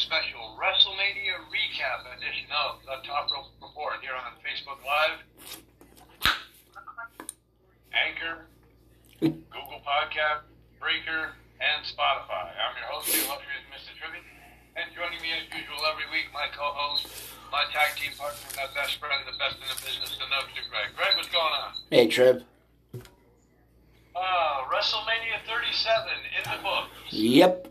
welcome to a special WrestleMania recap edition of the Top Rope Report here on Facebook Live, Anchor, Google Podcast, Breaker, and Spotify. I'm your host, the illustrious Mr. Tribby, and joining me as usual every week, my co-host, my tag team partner, my best friend, the best in the business, the Nubster Greg. Greg, what's going on? Hey, Trib. Uh, WrestleMania 37 in the books. Yep.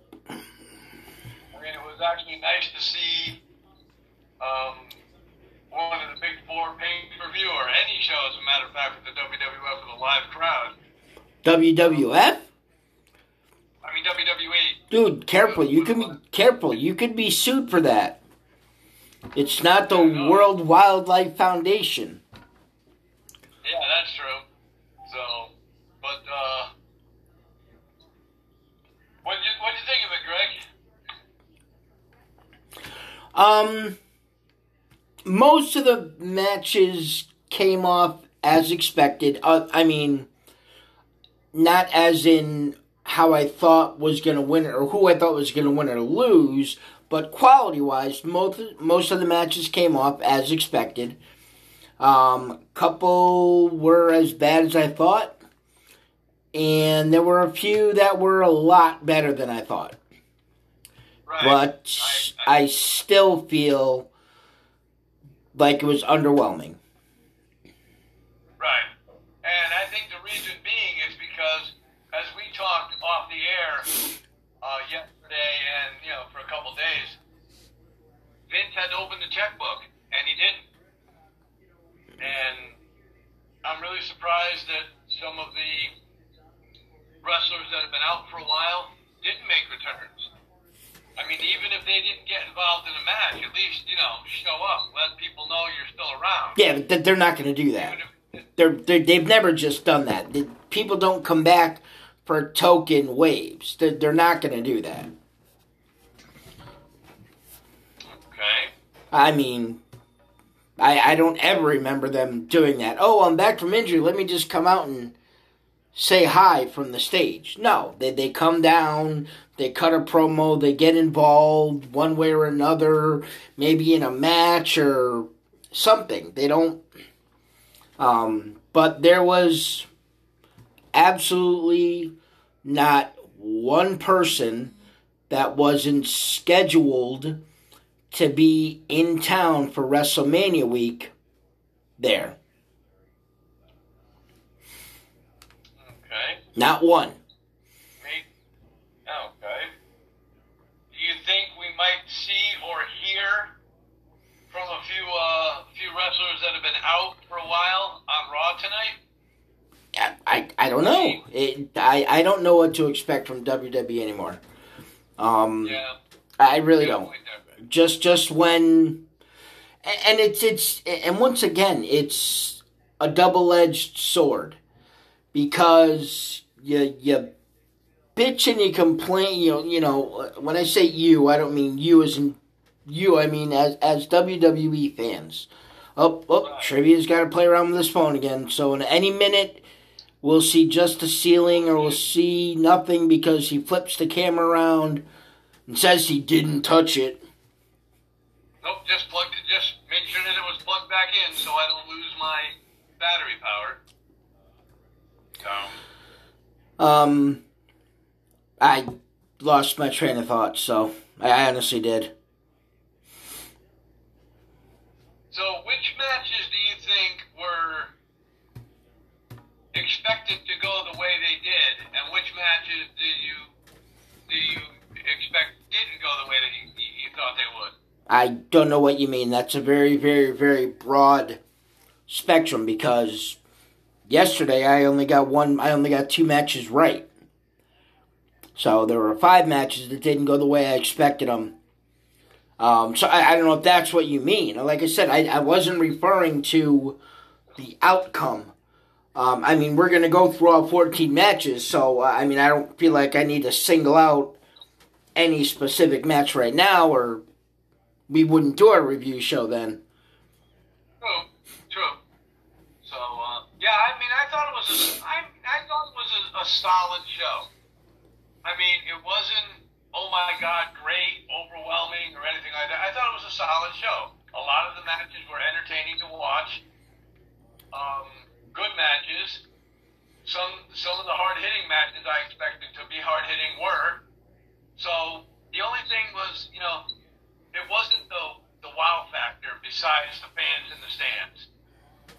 WWF? I mean, WWE. Dude, careful. You can be careful. You could be sued for that. It's not the World Wildlife Foundation. Yeah, that's true. So, but, uh, what you what you think of it, Greg? Um, most of the matches came off as expected. Uh, I mean, not as in how I thought was going to win it or who I thought was going to win or lose, but quality wise, most most of the matches came off as expected. Um, couple were as bad as I thought, and there were a few that were a lot better than I thought. Right. But I- I- I still feel like it was underwhelming. Right. And I think the reason being is because, as we talked uh, yesterday and, you know, for a couple days, Vince had to open the checkbook, and he didn't. And I'm really surprised that some of the wrestlers that have been out for a while didn't make returns. I mean, even if they didn't get involved in a match, at least, you know, show up, let people know you're still around. Yeah, but they're not going to do that. If, They're, they're they've never just done that. People don't come back for token waves. They're, not going to do that. okay. I mean, I I don't ever remember them doing that. Oh, I'm back from injury. Let me just come out and say hi from the stage. No, they they come down, they cut a promo, they get involved one way or another, maybe in a match or something. They don't um but there was absolutely not one person that wasn't scheduled to be in town for WrestleMania week there. Okay. Not one. Okay. Do you think we might see or hear from a few uh, few wrestlers that have been out for a while on Raw tonight? I, I, don't know. It, I, I don't know what to expect from WWE anymore. Um, Yeah. I really don't. Just just when, and and it's it's and once again it's a double edged sword because you you bitch and you complain. You know you know when I say you, I don't mean you as in you. I mean as as WWE fans. Oh, oh, Trivia's got to play around with this phone again. So in any minute, we'll see just the ceiling, or we'll see nothing because he flips the camera around and says he didn't touch it. Nope. Just plugged it. Just make sure that it was plugged back in so I don't lose my battery power. So. Um, I lost my train of thought, so I honestly did. So, which matches do you think were expected to go the way they did, and which matches do you do you expect didn't go the way that you, you thought they would? I don't know what you mean. That's a very, very, very broad spectrum because yesterday I only got one. I only got two matches right. So there were five matches that didn't go the way I expected them. Um, so I, I don't know if that's what you mean. Like I said, I, I wasn't referring to the outcome. Um, I mean, we're going to go through all 14 matches, so uh, I mean, I don't feel like I need to single out any specific match right now, or we wouldn't do a review show then. True, true. So, uh, yeah, I mean, I thought it was a, I, I thought it was a, a solid show. I mean, it wasn't oh my God, great, overwhelming, or anything like that. I thought it was a solid show. A lot of the matches were entertaining to watch. Um, good matches. Some some of the hard hitting matches I expected to be hard hitting were. So the only thing was, you know, it wasn't the the wow factor besides the fans in the stands,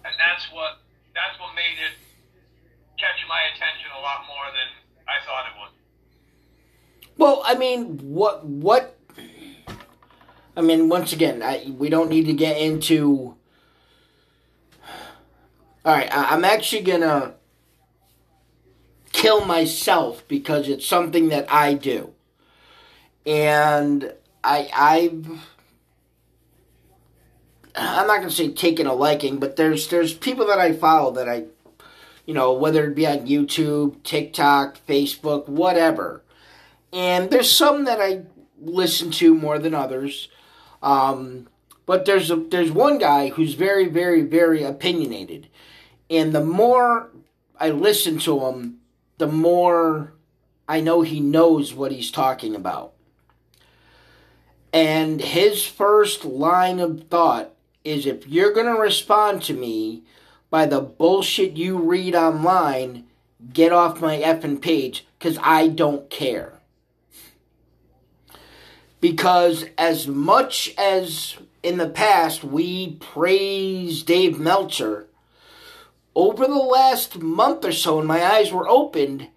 and that's what that's what made it catch my attention a lot more than I thought it would. Well, I mean, what what? I mean, once again, I, we don't need to get into. All right, I'm actually gonna kill myself because it's something that I do, and I I've. I'm not gonna say taken a liking, but there's there's people that I follow that I, you know, whether it be on YouTube, TikTok, Facebook, whatever and there's some that I listen to more than others. Um, but there's a, there's one guy who's very very very opinionated, and the more I listen to him, the more I know he knows what he's talking about. And his first line of thought is if you're going to respond to me by the bullshit you read online, get off my effing page because I don't care because as much as in the past we praise Dave Meltzer, over the last month or so, when my eyes were opened,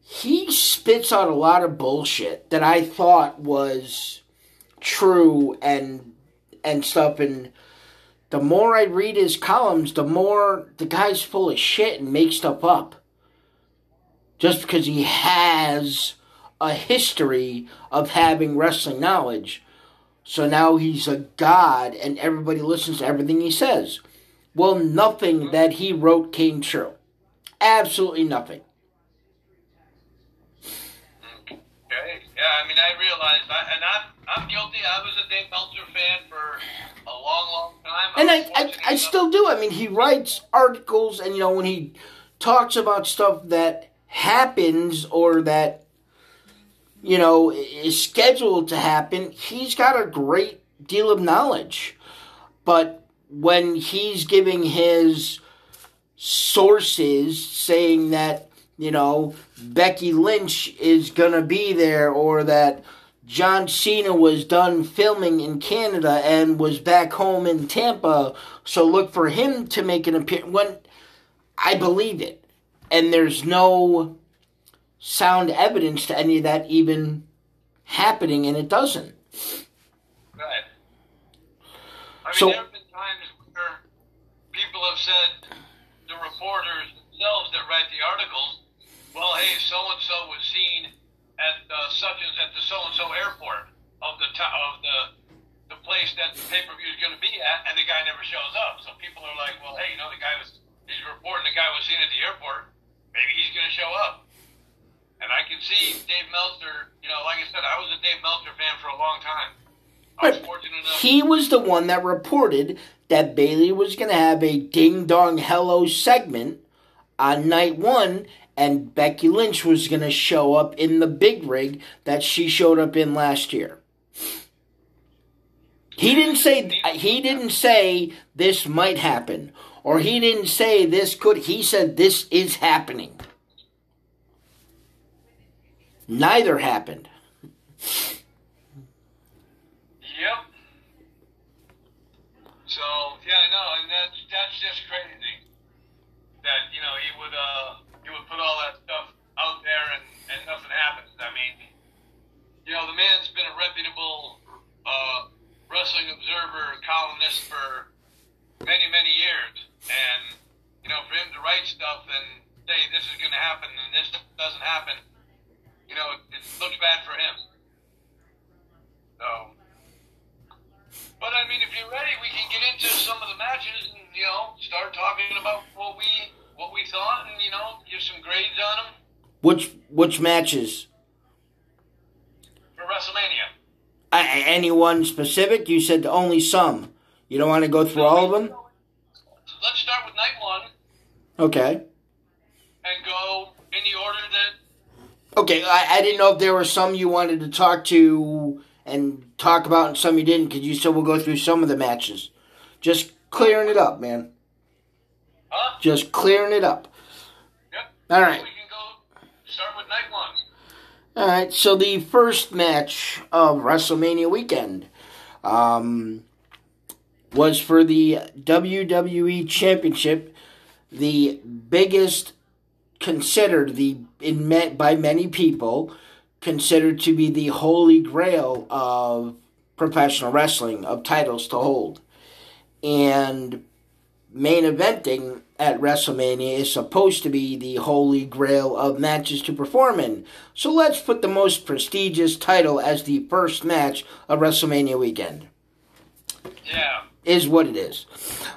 he spits out a lot of bullshit that I thought was true and and stuff. And the more I read his columns, the more the guy's full of shit and makes stuff up. Just because he has a history of having wrestling knowledge. So now he's a god and everybody listens to everything he says. Well, nothing that he wrote came true. Absolutely nothing. Okay. Yeah, I mean, I realized, I, and I'm, I'm guilty. I was a Dave Meltzer fan for a long, long time. and I, I, I still do. I mean, he writes articles, and, you know, when he talks about stuff that happens or that you know, is scheduled to happen, he's got a great deal of knowledge. But when he's giving his sources saying that, you know, Becky Lynch is going to be there or that John Cena was done filming in Canada and was back home in Tampa, so look for him to make an appearance. When I believe it, and there's no sound evidence to any of that even happening, and it doesn't. Right. I mean, So- there have been times where people have said, the reporters themselves that write the articles, well, hey, so and so was seen at uh, such and at the so and so airport of the to- of the the place that the pay per view is going to be at, and the guy never shows up. So people are like, well, hey, you know, the guy was he's reporting the guy was seen at the airport. Maybe he's going to show up. And I can see Dave Meltzer. You know, like I said, I was a Dave Meltzer fan for a long time. I was But fortunate enough. He was the one that reported that Bayley was going to have a ding dong hello segment on night one, and Becky Lynch was going to show up in the big rig that she showed up in last year. He didn't say he didn't say this might happen, or he didn't say this could. He said this is happening. Neither happened. Yep. So that's just crazy. That you know he would uh he would put all that stuff out there and and nothing happens. I mean, you know, the man's been a reputable uh, wrestling observer columnist for many many years, and you know, for him to write stuff and say this is going to happen and this doesn't happen, you know, it, it looks bad for him. So. But I mean, if you're ready, we can get into some of the matches you know start talking about what we what we thought and you know give some grades on them Which which matches? for WrestleMania. A- anyone specific? You said only some. You don't want to go through all of them? Let's start with night one Okay. and go in the order that Okay, I, I didn't know if there were some you wanted to talk to and talk about and some you didn't because you said we'll go through some of the matches. Just clearing it up, man. Huh? Just clearing it up. Yep. All right. We can go start with night one. All right, so the first match of WrestleMania weekend um, was for the WWE Championship, the biggest considered the in met by many people considered to be the holy grail of professional wrestling of titles to hold, and main eventing at WrestleMania is supposed to be the holy grail of matches to perform in. So let's put the most prestigious title as the first match of WrestleMania weekend. Yeah. Is what it is.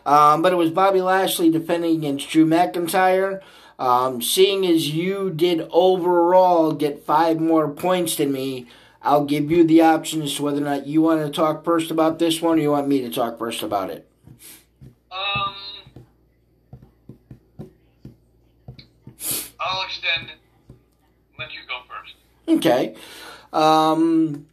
Um, but it was Bobby Lashley defending against Drew McIntyre. Um, seeing as you did overall get five more points than me, I'll give you the option as to whether or not you want to talk first about this one or you want me to talk first about it. Um. I'll extend. Let you go first. Okay. Um,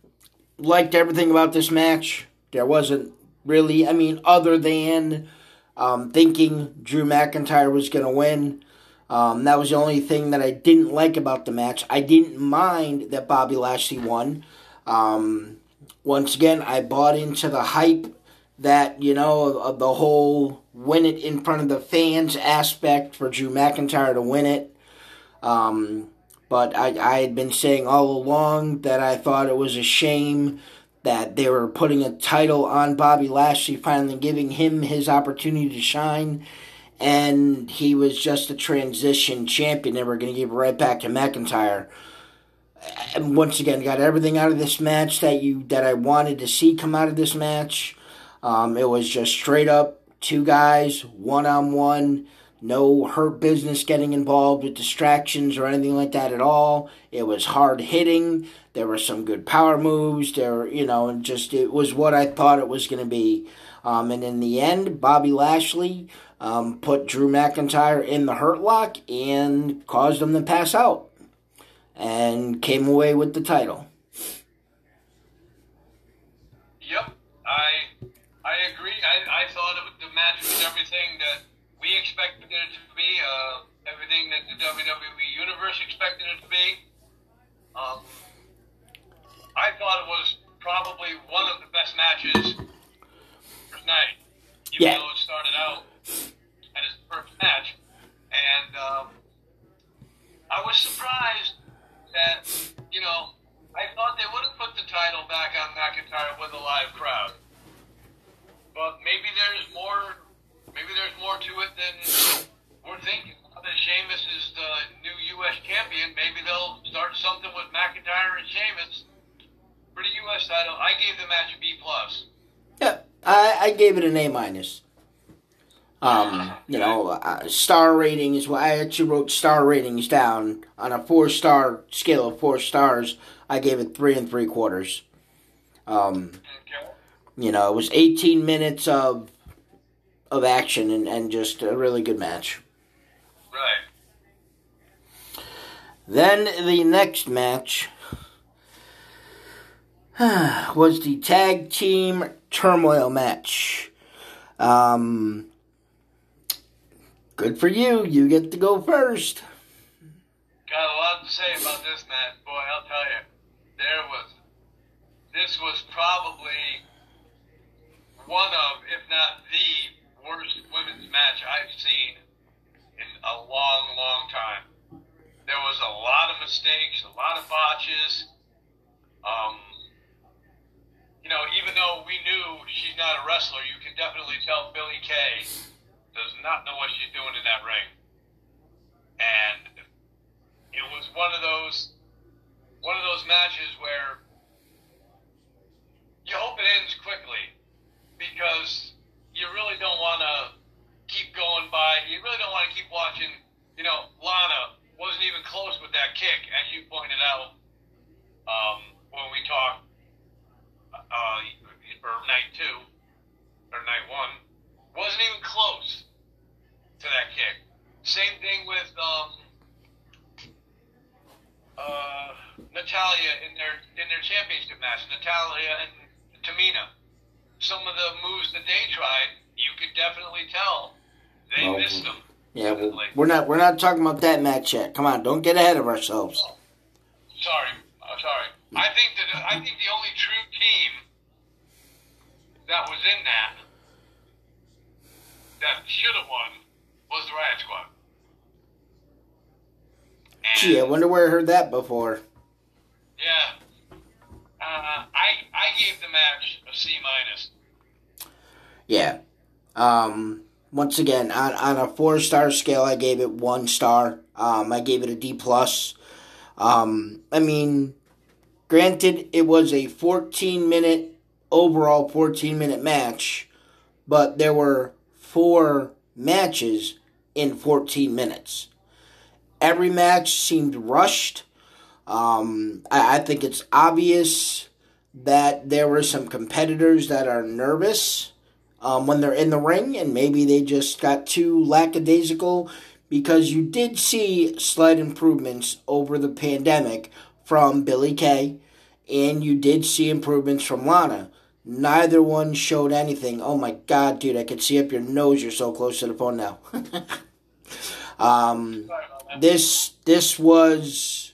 liked everything about this match. There wasn't really, I mean, other than um, thinking Drew McIntyre was going to win. Um, that was the only thing that I didn't like about the match. I didn't mind that Bobby Lashley won. Um, once again, I bought into the hype that, you know, the whole win it in front of the fans aspect for Drew McIntyre to win it. Um, but I, I had been saying all along that I thought it was a shame that they were putting a title on Bobby Lashley, finally giving him his opportunity to shine. And he was just a transition champion. They were going to give it right back to McIntyre. And once again, got everything out of this match that you that I wanted to see come out of this match. Um, it was just straight up two guys, one on one no hurt business getting involved with distractions or anything like that at all. It was hard hitting. There were some good power moves. There, you know, and just it was what I thought it was going to be. Um, and in the end, Bobby Lashley um, put Drew McIntyre in the hurt lock and caused him to pass out, and came away with the title. Yep. I I. I, thought it, the match was everything that we expected it to be, uh, everything that the WWE Universe expected it to be. Um, I thought it was probably one of the best matches first night, even Yeah. though it started out as the first match. And um, I was surprised that, you know, I thought they would have put the title back on McIntyre with a live crowd. But maybe there's more maybe there's more to it than we're thinking. Now that Sheamus is the new U.S. champion, maybe they'll start something with McIntyre and Sheamus for the U.S. title. I gave the match a B plus. Yeah, I, I gave it an A minus. Um, you know, uh, star ratings. Well, I actually wrote star ratings down on a four star scale of four stars. I gave it three and three quarters. Um, Okay. You know, it was 18 minutes of of action and, and just a really good match. Right. Then the next match was the tag team turmoil match. Um, good for you. You get to go first. Got a lot to say about this match, boy. I'll tell you, there was. This was probably one of, if not the worst women's match I've seen in a long, long time. There was a lot of mistakes, a lot of botches. Um, you know, even though we knew she's not a wrestler, you can definitely tell Billy Kay does not know what she's doing in that ring. And it was one of those one of those matches where you hope it ends quickly because you really don't want to keep going by. You really don't want to keep watching. You know, Lana wasn't even close with that kick, as you pointed out um, when we talked uh, for night two or night one. Wasn't even close to that kick. Same thing with um, uh, Natalya in their in their championship match, Natalya and Tamina. Some of the moves that they tried, you could definitely tell they Well, missed them. Yeah, well, we're not we're not talking about that match yet. Come on, don't get ahead of ourselves. Sorry, uh, sorry. I think that I think the only true team that was in that that should have won was the Riot Squad. And, Gee, I wonder where I heard that before. Yeah. Uh, I I gave the match a C minus. Yeah. Um. Once again, on on a four star scale, I gave it one star. Um. I gave it a D plus. Um. I mean, granted, it was a fourteen minute overall fourteen minute match, but there were four matches in fourteen minutes. Every match seemed rushed. Um, I, I think it's obvious that there were some competitors that are nervous um, when they're in the ring, and maybe they just got too lackadaisical because you did see slight improvements over the pandemic from Billy Kay, and you did see improvements from Lana. Neither one showed anything. Oh my god, dude, I can see up your nose. You're so close to the phone now. um, Sorry about that. this this was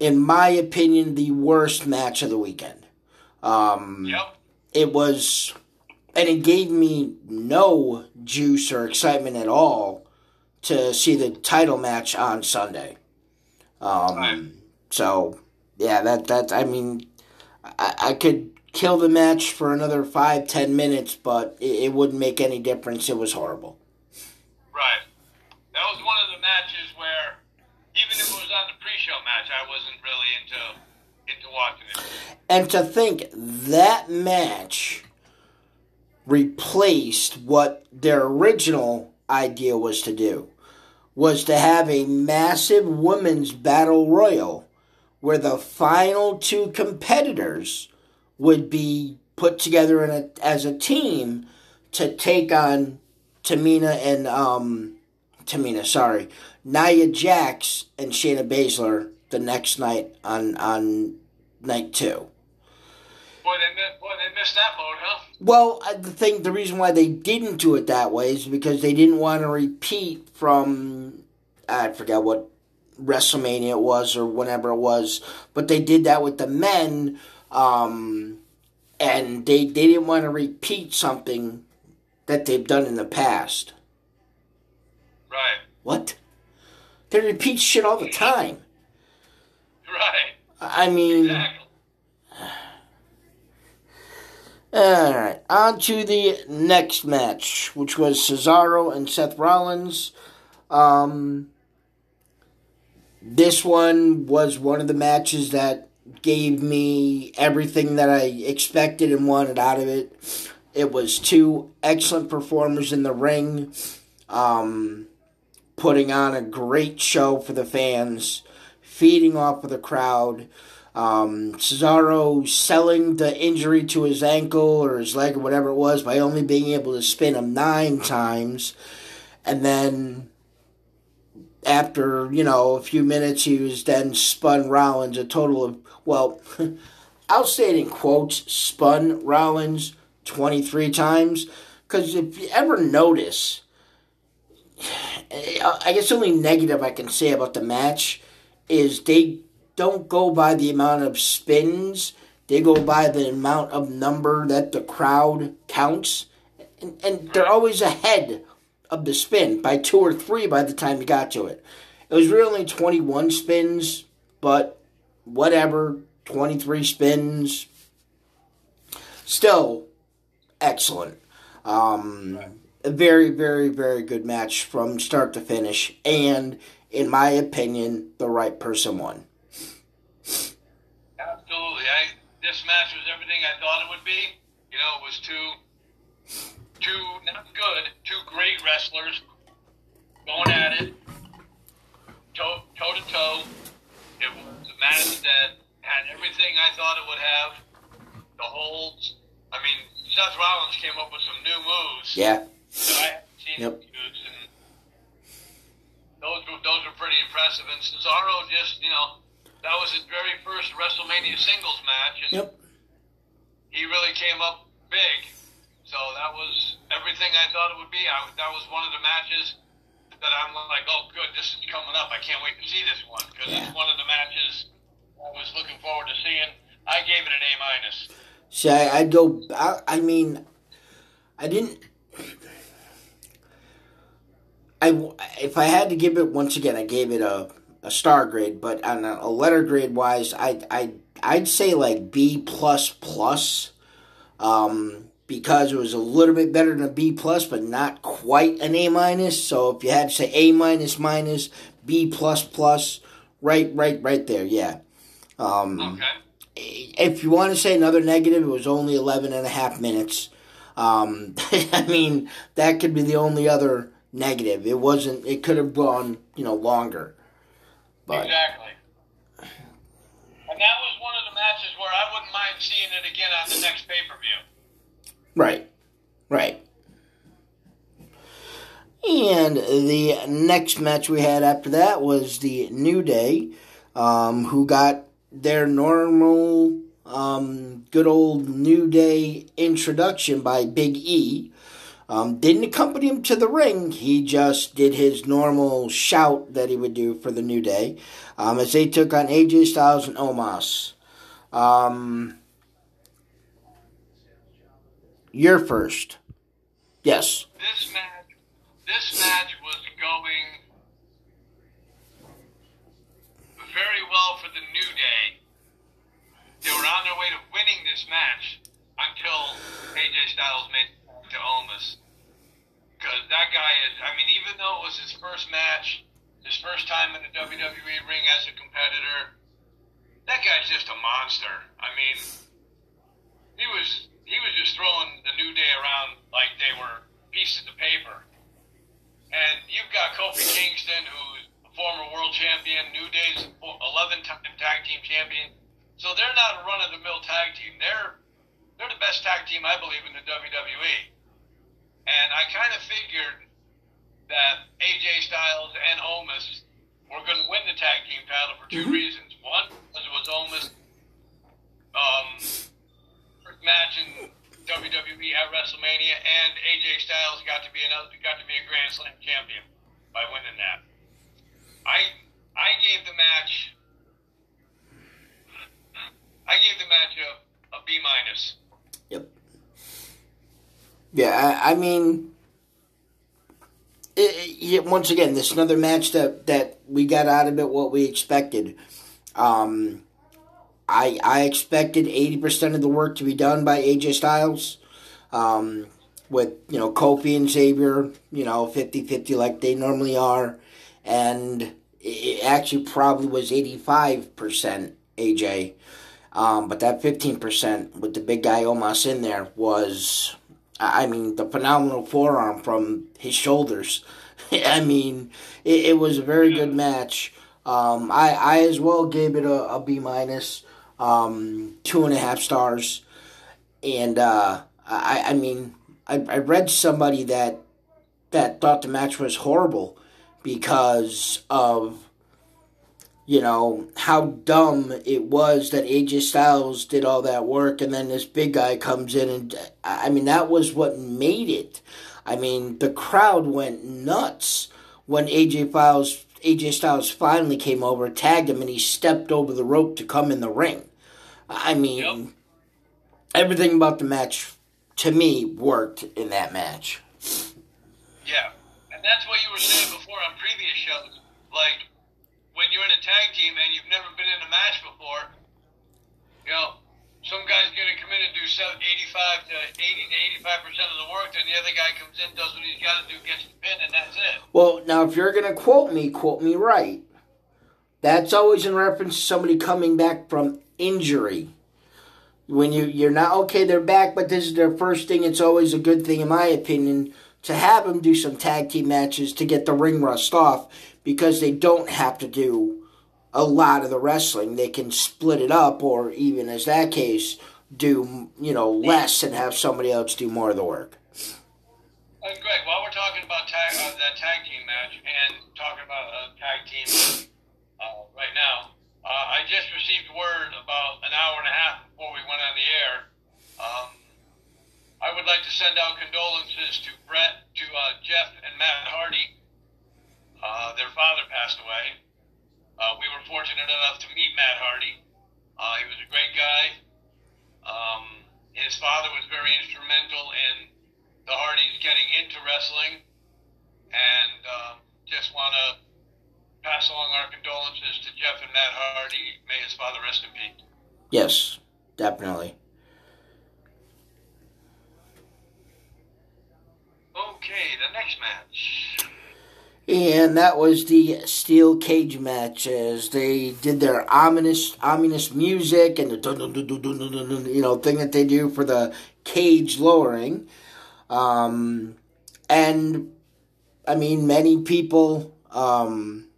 in my opinion the worst match of the weekend um Yep. it was and it gave me no juice or excitement at all to see the title match on sunday um Right. so yeah that that i mean I, I could kill the match for another five ten minutes but it, it wouldn't make any difference it was horrible Right. That was one of the matches where even if it was on the pre-show match, I wasn't really into into watching it. And to think that match replaced what their original idea was to do was to have a massive women's battle royal where the final two competitors would be put together a, as a team to take on Tamina and um Tamina, sorry, Nia Jax and Shayna Baszler the next night on on night two. Boy, missed that boat, huh? Well, I think the reason why they didn't do it that way is because they didn't want to repeat from I forget what WrestleMania it was or whenever it was, but they did that with the men, um, and they they didn't want to repeat something that they've done in the past. Right. What? They repeat shit all the time. Right. I mean. Exactly. All right, on to the next match, which was Cesaro and Seth Rollins. Um, this one was one of the matches that gave me everything that I expected and wanted out of it. It was two excellent performers in the ring, um, putting on a great show for the fans, feeding off of the crowd. Um, Cesaro selling the injury to his ankle or his leg or whatever it was by only being able to spin him nine times. And then after, you know, a few minutes, he was then spun Rollins a total of, well, I'll say it in quotes, spun Rollins 23 times. Because if you ever notice, I guess the only negative I can say about the match is they don't go by the amount of spins. They go by the amount of number that the crowd counts. And, and they're always ahead of the spin by two or three by the time you got to it. It was really only 21 spins, but whatever, 23 spins. Still excellent. Um, a very, very, very good match from start to finish. And, in my opinion, the right person won. Absolutely. I this match was everything I thought it would be. You know, it was two two not good, two great wrestlers going at it, toe toe to toe. It was a match that had everything I thought it would have. The holds. I mean, Seth Rollins came up with some new moves Yeah. that I haven't seen Yep. him use, and those were those were pretty impressive. And Cesaro just, you know, that was his very first WrestleMania singles match, and Yep. he really came up big. So that was everything I thought it would be. I, that was one of the matches that I'm like, oh, good, this is coming up. I can't wait to see this one because Yeah. it's one of the matches I was looking forward to seeing. I gave it an A minus. See, I, I'd go. I, I mean, I didn't. I if I had to give it once again, I gave it a, a star grade, but on a, letter grade wise, I I I'd say like B plus plus, um, because it was a little bit better than a B plus, but not quite an A minus. So if you had to say A minus minus B plus plus, right right right there, yeah. Um, Okay. if you want to say another negative, it was only 11 and a half minutes. Um, I mean, that could be the only other negative. It wasn't, it could have gone, you know, longer. But, Exactly. And that was one of the matches where I wouldn't mind seeing it again on the next pay per view. right, right. And the next match we had after that was the New Day, um, who got their normal, um, good old New Day introduction by Big E. Um, didn't accompany him to the ring. He just did his normal shout that he would do for the New Day um, as they took on AJ Styles and Omos. Um, you're first. Yes. This match, this match was going very well for the New Day. They were on their way to winning this match until AJ Styles made it to Omos. Because I mean, even though it was his first match, his first time in the WWE ring as a competitor, that guy's just a monster. I mean, he was he was just throwing the New Day around like they were pieces of paper. And you've got Kofi Kingston, who's a former world champion, New Day's 11-time tag team champion. So they're not a run-of-the-mill tag team. They're they're the best tag team I believe in the WWE. And I kind of figured that AJ Styles and Omos were going to win the tag team title for 2 reasons. One, because it was Omos' um, first match in WWE at WrestleMania, and AJ Styles got to be another got to be a Grand Slam champion by winning that. I I gave the match I gave the match a, a B minus. Yep. Yeah, I, I mean, it, it, once again, this is another match that, that we got out of it what we expected. Um, I I expected eighty percent of the work to be done by AJ Styles, um, with you know Kofi and Xavier, you know 50-50 like they normally are, and it actually probably was eighty five percent AJ. Um, but that 15% with the big guy Omos in there was, I mean, the phenomenal forearm from his shoulders. I mean, it, it was a very good match. Um, I, I as well gave it a, a B minus, um, two and a half stars. And, uh, I, I mean, I, I read somebody that, that thought the match was horrible because of you know, how dumb it was that AJ Styles did all that work and then this big guy comes in and I mean that was what made it. I mean, the crowd went nuts when AJ Styles AJ Styles finally came over, tagged him and he stepped over the rope to come in the ring. I mean, Yep. everything about the match to me worked in that match. Yeah, and that's what you were saying before on previous shows. Like when you're in a tag team and you've never been in a match before, you know, some guy's going to come in and do 85 to 80 to 85 percent of the work, then the other guy comes in, does what he's got to do, gets the pin, and that's it. Well, now if you're going to quote me, quote me right. That's always in reference to somebody coming back from injury. When you you're not okay, they're back, but this is their first thing. It's always a good thing, in my opinion, to have them do some tag team matches to get the ring rust off because they don't have to do a lot of the wrestling. They can split it up, or even as that case, do you know less and have somebody else do more of the work. Uh, Greg, while we're talking about tag, uh, that tag team match and talking about a tag team uh, right now, uh, I just received word about an hour and a half before we went on the air. Um, I would like to send out condolences to Brett, to uh, Jeff, and Matt Hardy. Uh, their father passed away. Uh, we were fortunate enough to meet Matt Hardy. Uh, he was a great guy. Um, his father was very instrumental in the Hardys getting into wrestling, and um, just want to pass along our condolences to Jeff and Matt Hardy. May his father rest in peace. Yes, definitely. Okay, the next match. And that was the steel cage match as they did their ominous ominous music and the dun dun dun dun dun dun, dun, dun you know thing that they do for the cage lowering. Um, and I mean many people um,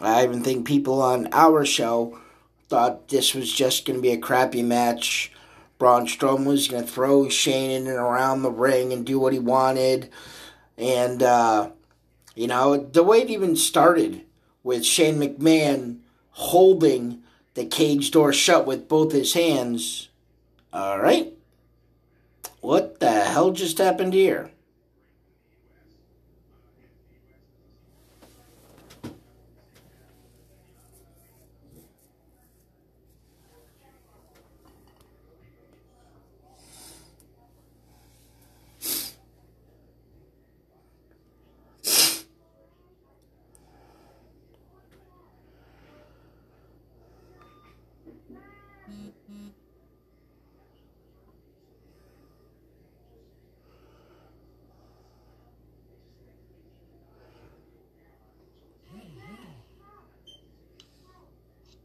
I even think people on our show thought this was just gonna be a crappy match. Braun Strowman was gonna throw Shane in and around the ring and do what he wanted. And uh you know, the way it even started with Shane McMahon holding the cage door shut with both his hands. All right. What the hell just happened here?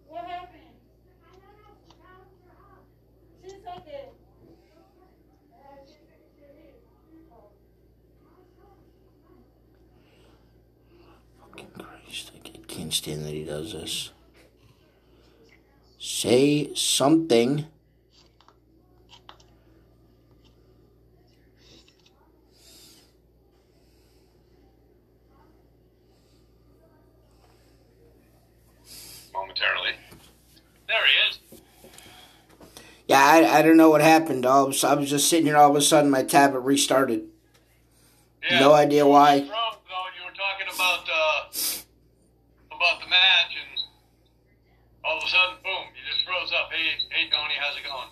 What happened? She's okay. Fucking Christ, I can't stand that he does this. Say something. Momentarily. There he is. Yeah, I, I don't know what happened. All of a I was just sitting here. All of a sudden, my tablet restarted. Yeah. No idea why. You, froze, though. you were talking about uh, about the match, and all of a sudden, boom, you just froze up. Hey, hey, Tony, how's it going?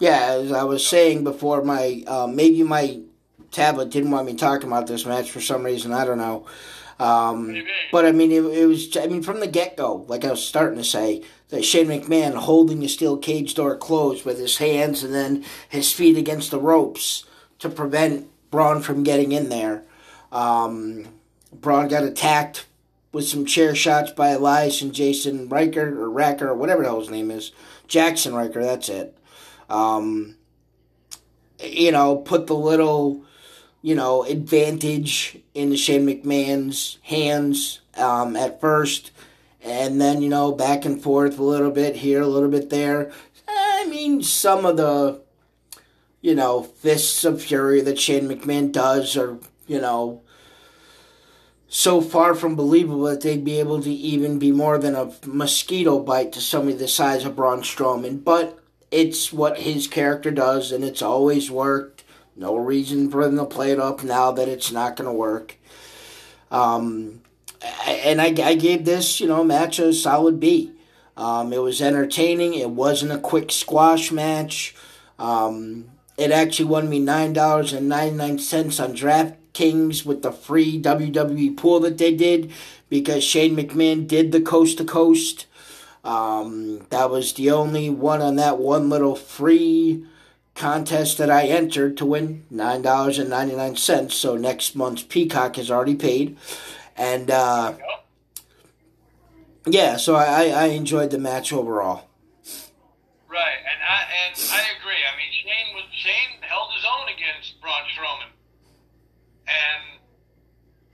Yeah, as I was saying before, my uh, maybe my tablet didn't want me talking about this match for some reason. I don't know. Um, but I mean, it, it was. I mean, from the get go, like I was starting to say, that Shane McMahon holding the steel cage door closed with his hands and then his feet against the ropes to prevent Braun from getting in there. Um, Braun got attacked with some chair shots by Elias and Jason Riker or Racker or whatever the hell his name is, Jaxson Ryker. That's it. Um, you know, put the little, you know, advantage in Shane McMahon's hands um, at first, and then you know back and forth a little bit here, a little bit there. I mean, some of the, you know, fists of fury that Shane McMahon does are, you know, so far from believable that they'd be able to even be more than a mosquito bite to somebody the size of Braun Strowman. But it's what his character does, and it's always worked. No reason for them to play it up now that it's not going to work. Um, and I, I gave this, you know, match a solid B. Um, it was entertaining. It wasn't a quick squash match. Um, it actually won me nine dollars and ninety nine cents on DraftKings with the free WWE pool that they did because Shane McMahon did the coast to coast. Um, that was the only one on that one little free contest that I entered to win nine dollars and ninety nine cents. So next month's Peacock has already paid, and uh, yeah, so I, I enjoyed the match overall. Right, and I and I agree. I mean, Shane was Shane held his own against Braun Strowman, and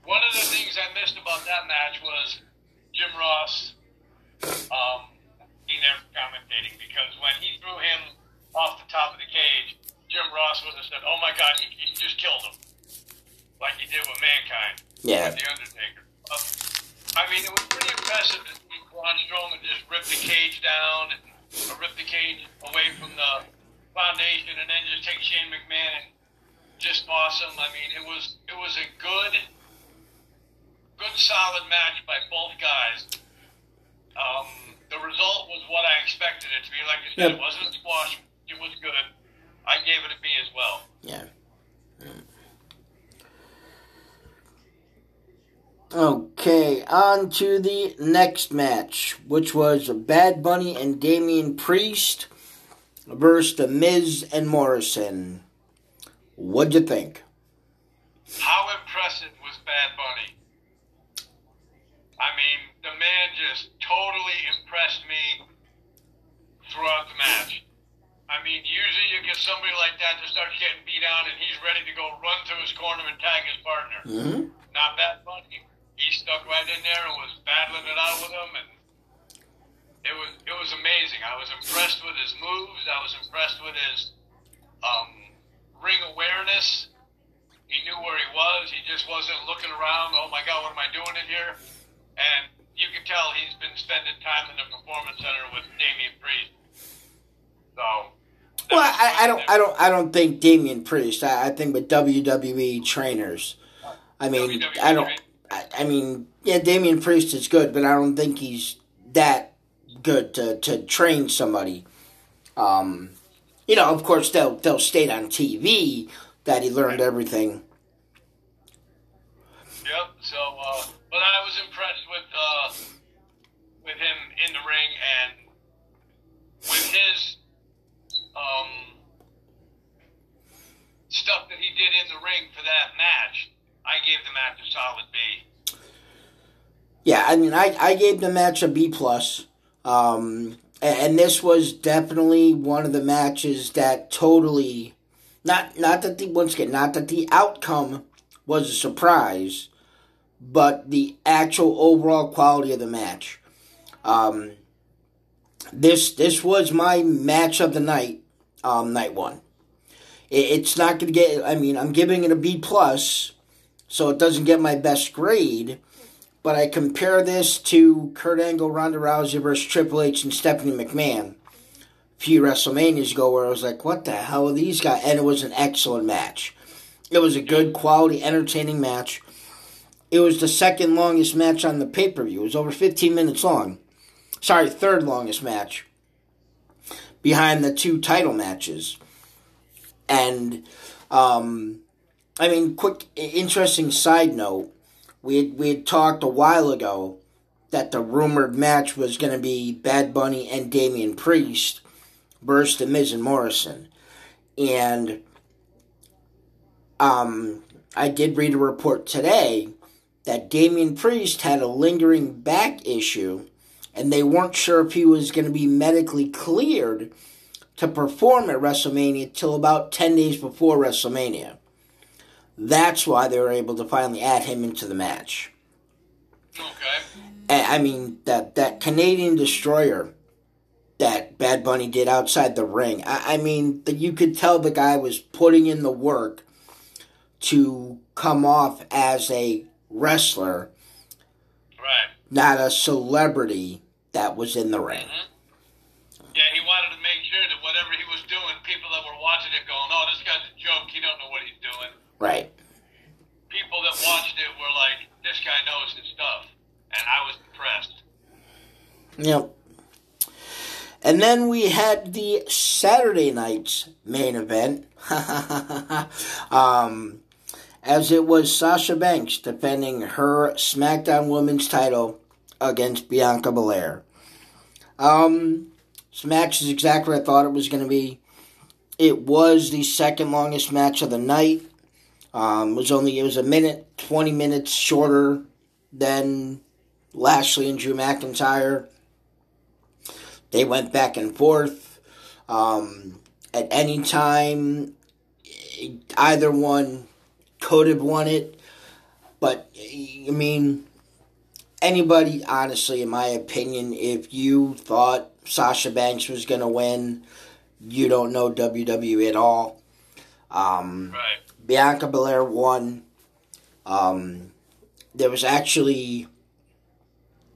one of the things I missed about that match was Jim Ross um, being there commentating because when he threw him off the top of the cage, Jim Ross would have said, "Oh my God, he, he just killed him," like he did with mankind. Yeah. With the Undertaker. Uh, I mean, it was pretty impressive to see Braun Strowman just rip the cage down and or rip the cage away from the foundation, and then just take Shane McMahon and just awesome. I mean, it was it was a good, good solid match by both guys. Um, the result was what I expected it to be. Like I said, Yep. it wasn't a squash. It was good. I gave it a B as well. Yeah. Okay, on to the next match, which was Bad Bunny and Damian Priest versus The Miz and Morrison. What'd you think? How impressive was Bad Bunny? I mean, the man just totally impressed me throughout the match. I mean, usually you get somebody like that that starts getting beat down and he's ready to go run to his corner and tag his partner. Mm-hmm. Not Bad Bunny. He stuck right in there and was battling it out with him, and it was it was amazing. I was impressed with his moves. I was impressed with his um, ring awareness. He knew where he was. He just wasn't looking around. Oh my God, what am I doing in here? And you can tell he's been spending time in the performance center with Damian Priest. So. Well, I, I don't, I don't, I don't think Damian Priest. I, I think with WWE trainers. I mean, WWE I don't. I, I mean, yeah, Damian Priest is good, but I don't think he's that good to, to train somebody. Um, you know, of course, they'll they'll state on TV that he learned everything. Yep. So, uh, but I was impressed uh, with him in the ring and with his um, stuff that he did in the ring for that match. I gave the match a solid B. Yeah, I mean, I, I gave the match a B plus, um, and, and this was definitely one of the matches that totally, not not that the once again, not that the outcome was a surprise, but the actual overall quality of the match. Um, this this was my match of the night, um, night one. It, it's not going to get. I mean, I'm giving it a B plus, so it doesn't get my best grade but I compare this to Kurt Angle, Ronda Rousey versus Triple H and Stephanie McMahon a few WrestleManias ago, where I was like, "What the hell are these guys?" And it was an excellent match. It was a good quality, entertaining match. It was the second longest match on the pay per view. It was over 15 minutes long. Sorry, third longest match behind the two title matches. And, um, I mean, quick, interesting side note we had, we had talked a while ago that the rumored match was going to be Bad Bunny and Damian Priest versus The Miz and Morrison. And um, I did read a report today that Damian Priest had a lingering back issue and they weren't sure if he was going to be medically cleared to perform at WrestleMania till about 10 days before WrestleMania. That's why they were able to finally add him into the match. Okay. And, I mean that that Canadian destroyer that Bad Bunny did outside the ring. I, I mean that you could tell the guy was putting in the work to come off as a wrestler, Right. not a celebrity that was in the ring. Yeah, he wanted to make sure that whatever he was doing, people that were watching it going, "Oh, this guy's a joke. He don't know what he's doing." Right. People that watched it were like, "This guy knows his stuff," and I was impressed. Yep. And then we had the Saturday night's main event. um, as it was Sasha Banks defending her SmackDown Women's title against Bianca Belair. Um, this match is exactly what I thought it was going to be. It was the second longest match of the night. Um, it was only it was a minute, twenty minutes shorter than Lashley and Drew McIntyre. They went back and forth. Um, at any time, either one could have won it. But, I mean, anybody, honestly, in my opinion, if you thought Sasha Banks was going to win, you don't know WWE at all. Um, Right. Bianca Belair won. Um, there was actually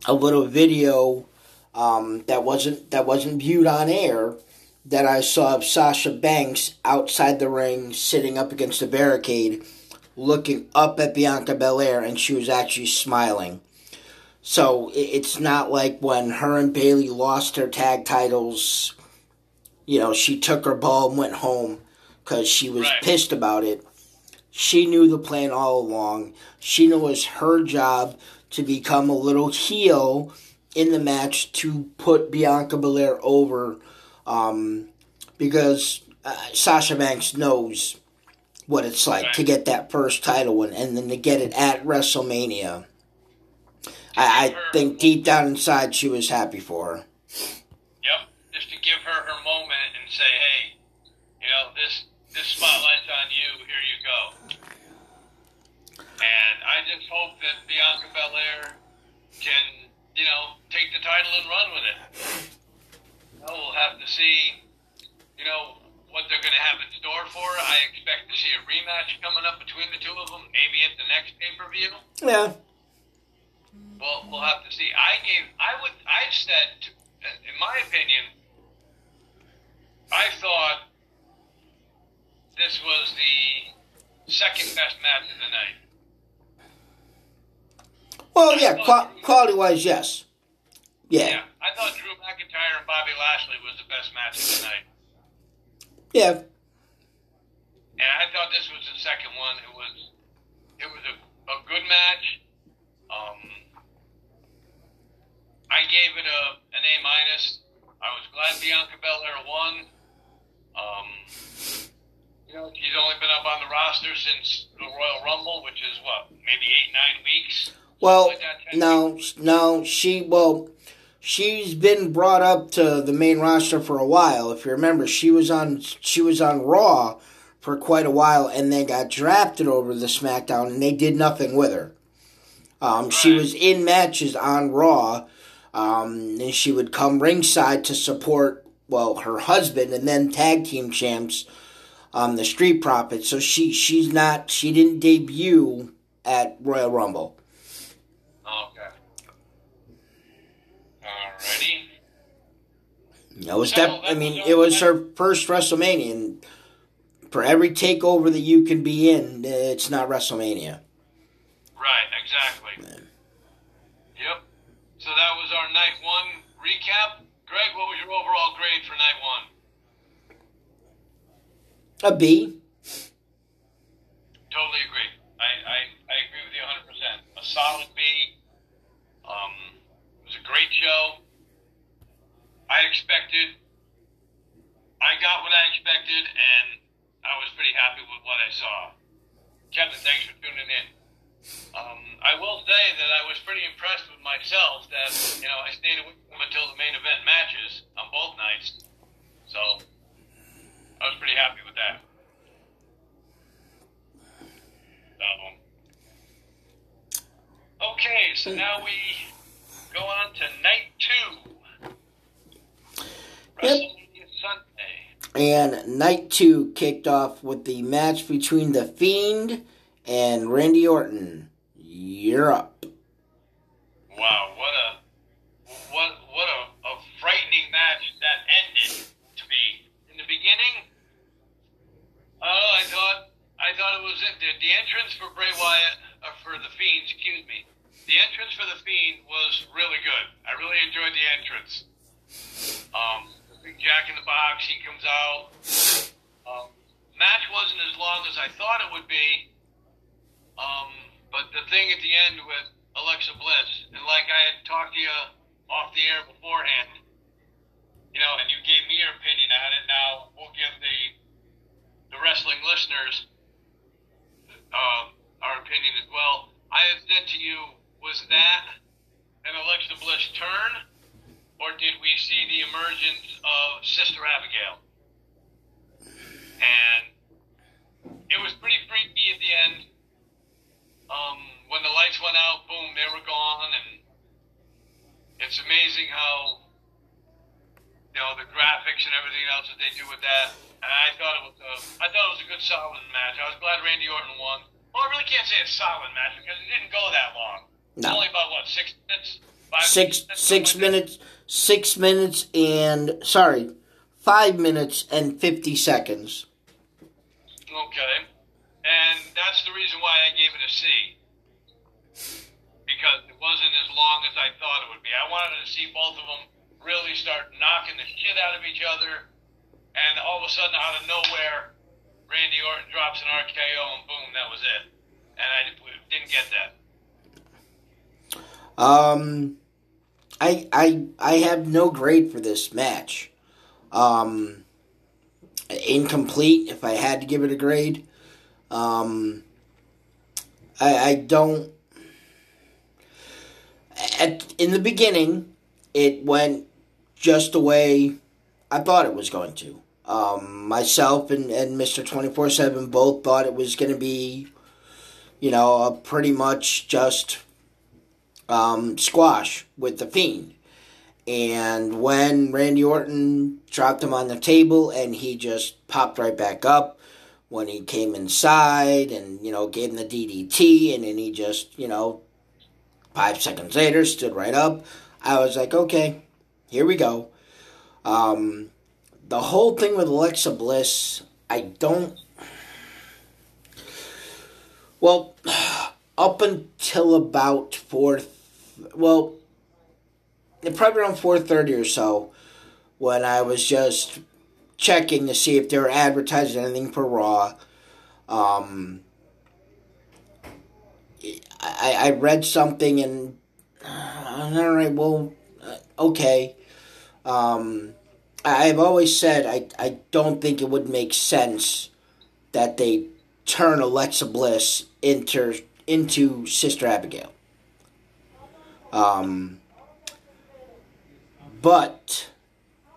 a little video um, that wasn't that wasn't viewed on air that I saw of Sasha Banks outside the ring, sitting up against the barricade, looking up at Bianca Belair, and she was actually smiling. So it's not like when her and Bayley lost their tag titles, you know, she took her ball and went home because she was Right. pissed about it. She knew the plan all along. She knew it was her job to become a little heel in the match to put Bianca Belair over um, because uh, Sasha Banks knows what it's like to get that first title win and then to get it at WrestleMania. I, I think deep down inside she was happy for her. Yep. Just to give her her moment and say, hey, you know, this this spotlight's on you. Here you go. And I just hope that Bianca Belair can, you know, take the title and run with it. You know, we'll have to see, you know, what they're going to have in store for. I expect to see a rematch coming up between the two of them, maybe at the next pay per view. Yeah. Well, we'll have to see. I gave, I would, I said, in my opinion, I thought this was the second best match of the night. Well, yeah, qua- quality wise, yes. Yeah. Yeah. I thought Drew McIntyre and Bobby Lashley was the best match of the night, Yeah. and I thought this was the second one. It was, it was a, a good match. Um, I gave it a an A minus. I was glad Bianca Belair won. Um, you know, she's only been up on the roster since the Royal Rumble, which is what, maybe eight, nine weeks. Well, Like no, no, she, well, she's been brought up to the main roster for a while. If you remember, she was on, she was on Raw for quite a while and then got drafted over to the SmackDown and they did nothing with her. Um, she was in matches on Raw, um, and she would come ringside to support, well, her husband and then tag team champs, um, the Street Profits. So she, she's not, she didn't debut at Royal Rumble. Okay. Alrighty. It was def- I mean, it was her first WrestleMania, and for every takeover that you can be in, it's not WrestleMania. Right, exactly. Yep. So that was our night one recap. Greg, what was your overall grade for night one? A B. Totally agree. I, I, I agree with you 100%. A solid B. Um, it was a great show. I expected, I got what I expected, and I was pretty happy with what I saw. Kevin, thanks for tuning in. Um, I will say that I was pretty impressed with myself that, you know, I stayed away from until the main event matches on both nights. So, I was pretty happy with that. Okay, so now we go on to night two. Yep. And night two kicked off with the match between The Fiend and Randy Orton. You're up. Wow, what a what what a, a frightening match that ended to be. In the beginning, oh, I thought I thought it was it. The, the entrance for Bray Wyatt, uh, for the Fiend, excuse me. The entrance for the Fiend was really good. I really enjoyed the entrance. Um, Jack in the Box, he comes out. Um, match wasn't as long as I thought it would be. Um, but the thing at the end with Alexa Bliss, and like I had talked to you off the air beforehand, you know, and you gave me your opinion on it. Now we'll give the the wrestling listeners uh, our opinion as well. I had said to you, was that an Alexa Bliss turn, or did we see the emergence of Sister Abigail? And it was pretty freaky at the end. Um, when the lights went out, boom, they were gone, and it's amazing how you know the graphics and everything else that they do with that. And I thought it was a, I thought it was a good, solid match. I was glad Randy Orton won. Well, I really can't say it's solid match because it didn't go that long. No. only about what six minutes. Five Six minutes, six like minutes six minutes and sorry, five minutes and fifty seconds. Okay. And that's the reason why I gave it a C. Because it wasn't as long as I thought it would be. I wanted to see both of them really start knocking the shit out of each other. And all of a sudden, out of nowhere, Randy Orton drops an RKO and boom, that was it. And I didn't get that. Um, I I I have no grade for this match. Um, incomplete. If I had to give it a grade, um, I I don't. At in the beginning, it went just the way I thought it was going to. Um, myself and, and Mr. 24 7 both thought it was going to be, you know, pretty much just um, squash with the Fiend. And when Randy Orton dropped him on the table and he just popped right back up when he came inside and, you know, gave him the DDT and then he just, you know, five seconds later stood right up, I was like, okay, here we go. Um, the whole thing with Alexa Bliss, I don't. Well, up until about fourth well, probably around four thirty or so, when I was just checking to see if they were advertising anything for Raw. Um, I, I read something and uh, all right, well, uh, okay. Um, I've always said I I don't think it would make sense that they turn Alexa Bliss into into Sister Abigail. Um, but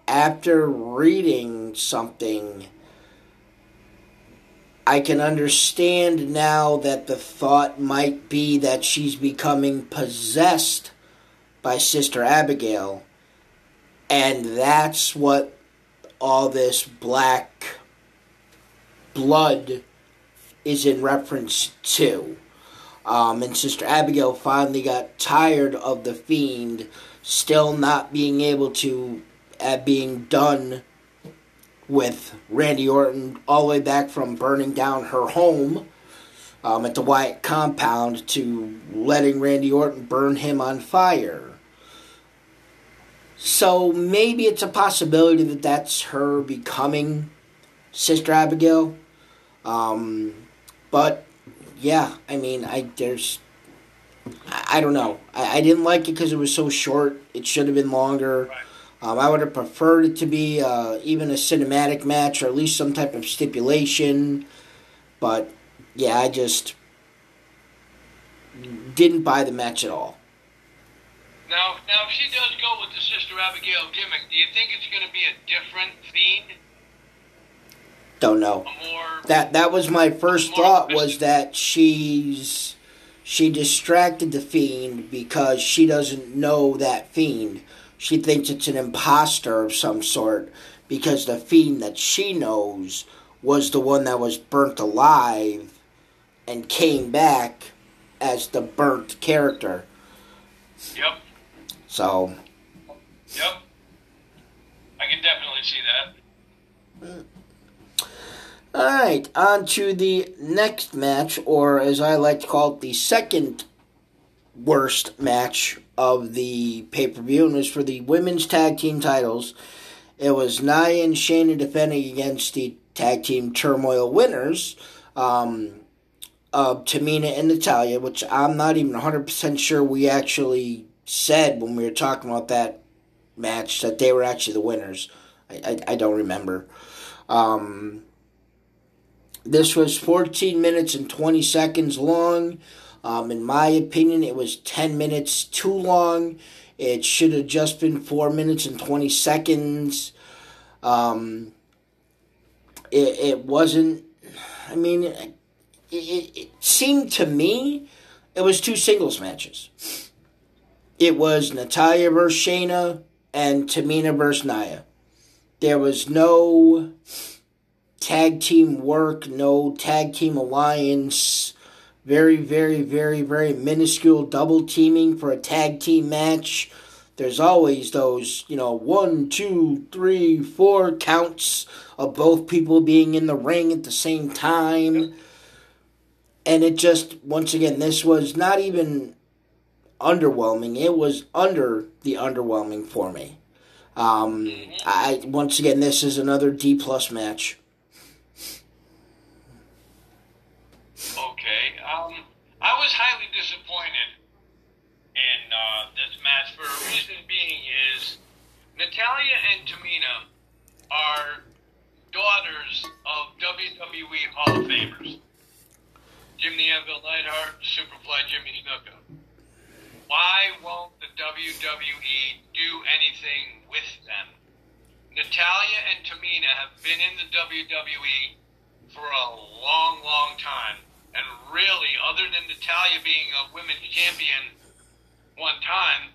after reading something, I can understand now that the thought might be that she's becoming possessed by Sister Abigail, and that's what all this black blood is in reference to. Um, and Sister Abigail finally got tired of the fiend still not being able to, at being done with Randy Orton all the way back from burning down her home um, at the Wyatt compound to letting Randy Orton burn him on fire. So maybe it's a possibility that that's her becoming Sister Abigail. Um, but yeah, I mean, I there's, I, I don't know. I, I didn't like it because it was so short. It should have been longer. Right. Um, I would have preferred it to be uh, even a cinematic match or at least some type of stipulation. But yeah, I just didn't buy the match at all. Now, now, if she does go with the Sister Abigail gimmick, do you think it's going to be a different fiend, Don't know. That that was my first thought was that she's she distracted the fiend because she doesn't know that fiend. She thinks it's an imposter of some sort because the fiend that she knows was the one that was burnt alive and came back as the burnt character. Yep, So yep. I can definitely see that. Mm. Right, on to the next match, or as I like to call it, the second worst match of the pay per view, and it was for the women's tag team titles. It was Nia and Shayna defending against the tag team turmoil winners, um, of Tamina and Natalya, which I'm not even 100% sure we actually said when we were talking about that match that they were actually the winners. I, I, I don't remember. Um, this was 14 minutes and 20 seconds long. Um, in my opinion, it was 10 minutes too long. It should have just been 4 minutes and 20 seconds. Um, it, it wasn't, I mean, it, it, seemed to me it was two singles matches. It was Natalya versus Shayna and Tamina versus Nia. There was no tag team work, no tag team alliance, very, very, very, very minuscule double teaming for a tag team match. There's always those, you know, one, two, three, four counts of both people being in the ring at the same time. And it just, once again, this was not even underwhelming. It was under the underwhelming for me. Um, I once again, this is another D plus match. Okay. Um, I was highly disappointed in uh, this match for a reason being is Natalya and Tamina are daughters of WWE Hall of Famers. Jim the Anvil Neidhart, Superfly Jimmy Snuka. Why won't the WWE do anything with them? Natalya and Tamina have been in the WWE for a long, long time. And really, other than Natalya being a women's champion one time,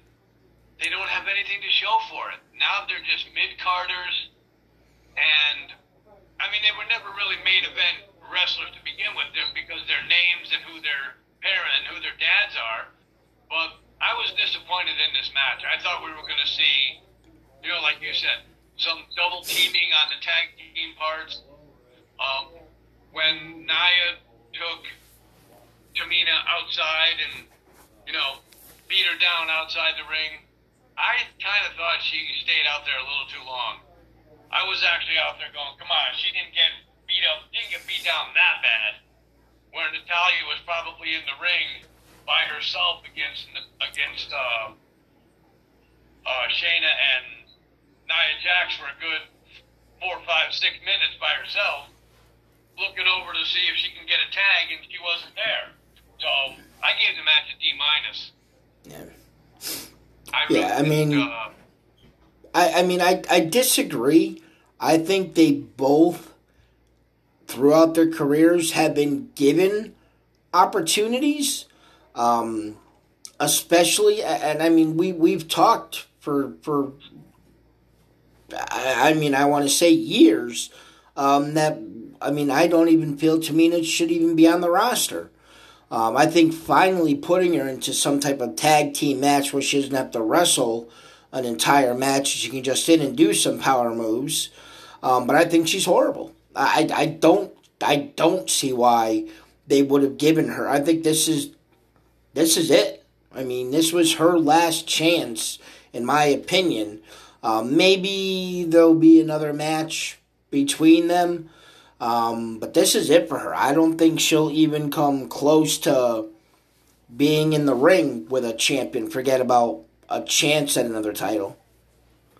they don't have anything to show for it. Now they're just mid carders, and I mean, they were never really main event wrestlers to begin with, them because their names and who their parent and who their dads are. But I was disappointed in this match. I thought we were going to see, you know, like you said, some double teaming on the tag team parts. Um, when Nia took Tamina outside and, you know, beat her down outside the ring, I kind of thought she stayed out there a little too long. I was actually out there going, come on, she didn't get beat up, didn't get beat down that bad. Where Natalya was probably in the ring by herself against against uh, uh, Shayna and Nia Jax for a good four, five, six minutes by herself, looking over to see if she can get a tag, and she wasn't there. So I gave the match a D minus. Yeah. I Yeah, I think, mean- uh, I, I mean, I, I disagree. I think they both, throughout their careers, have been given opportunities. Um, especially, and I mean, we, we've talked for, for I, I mean, I want to say years, um, that, I mean, I don't even feel Tamina should even be on the roster. Um, I think finally putting her into some type of tag team match where she doesn't have to wrestle an entire match, she can just in and do some power moves. Um, but I think she's horrible. I, I don't I don't see why they would have given her. I think this is this is it. I mean, this was her last chance, in my opinion. Um, maybe there'll be another match between them. Um, but this is it for her. I don't think she'll even come close to being in the ring with a champion. Forget about a chance at another title.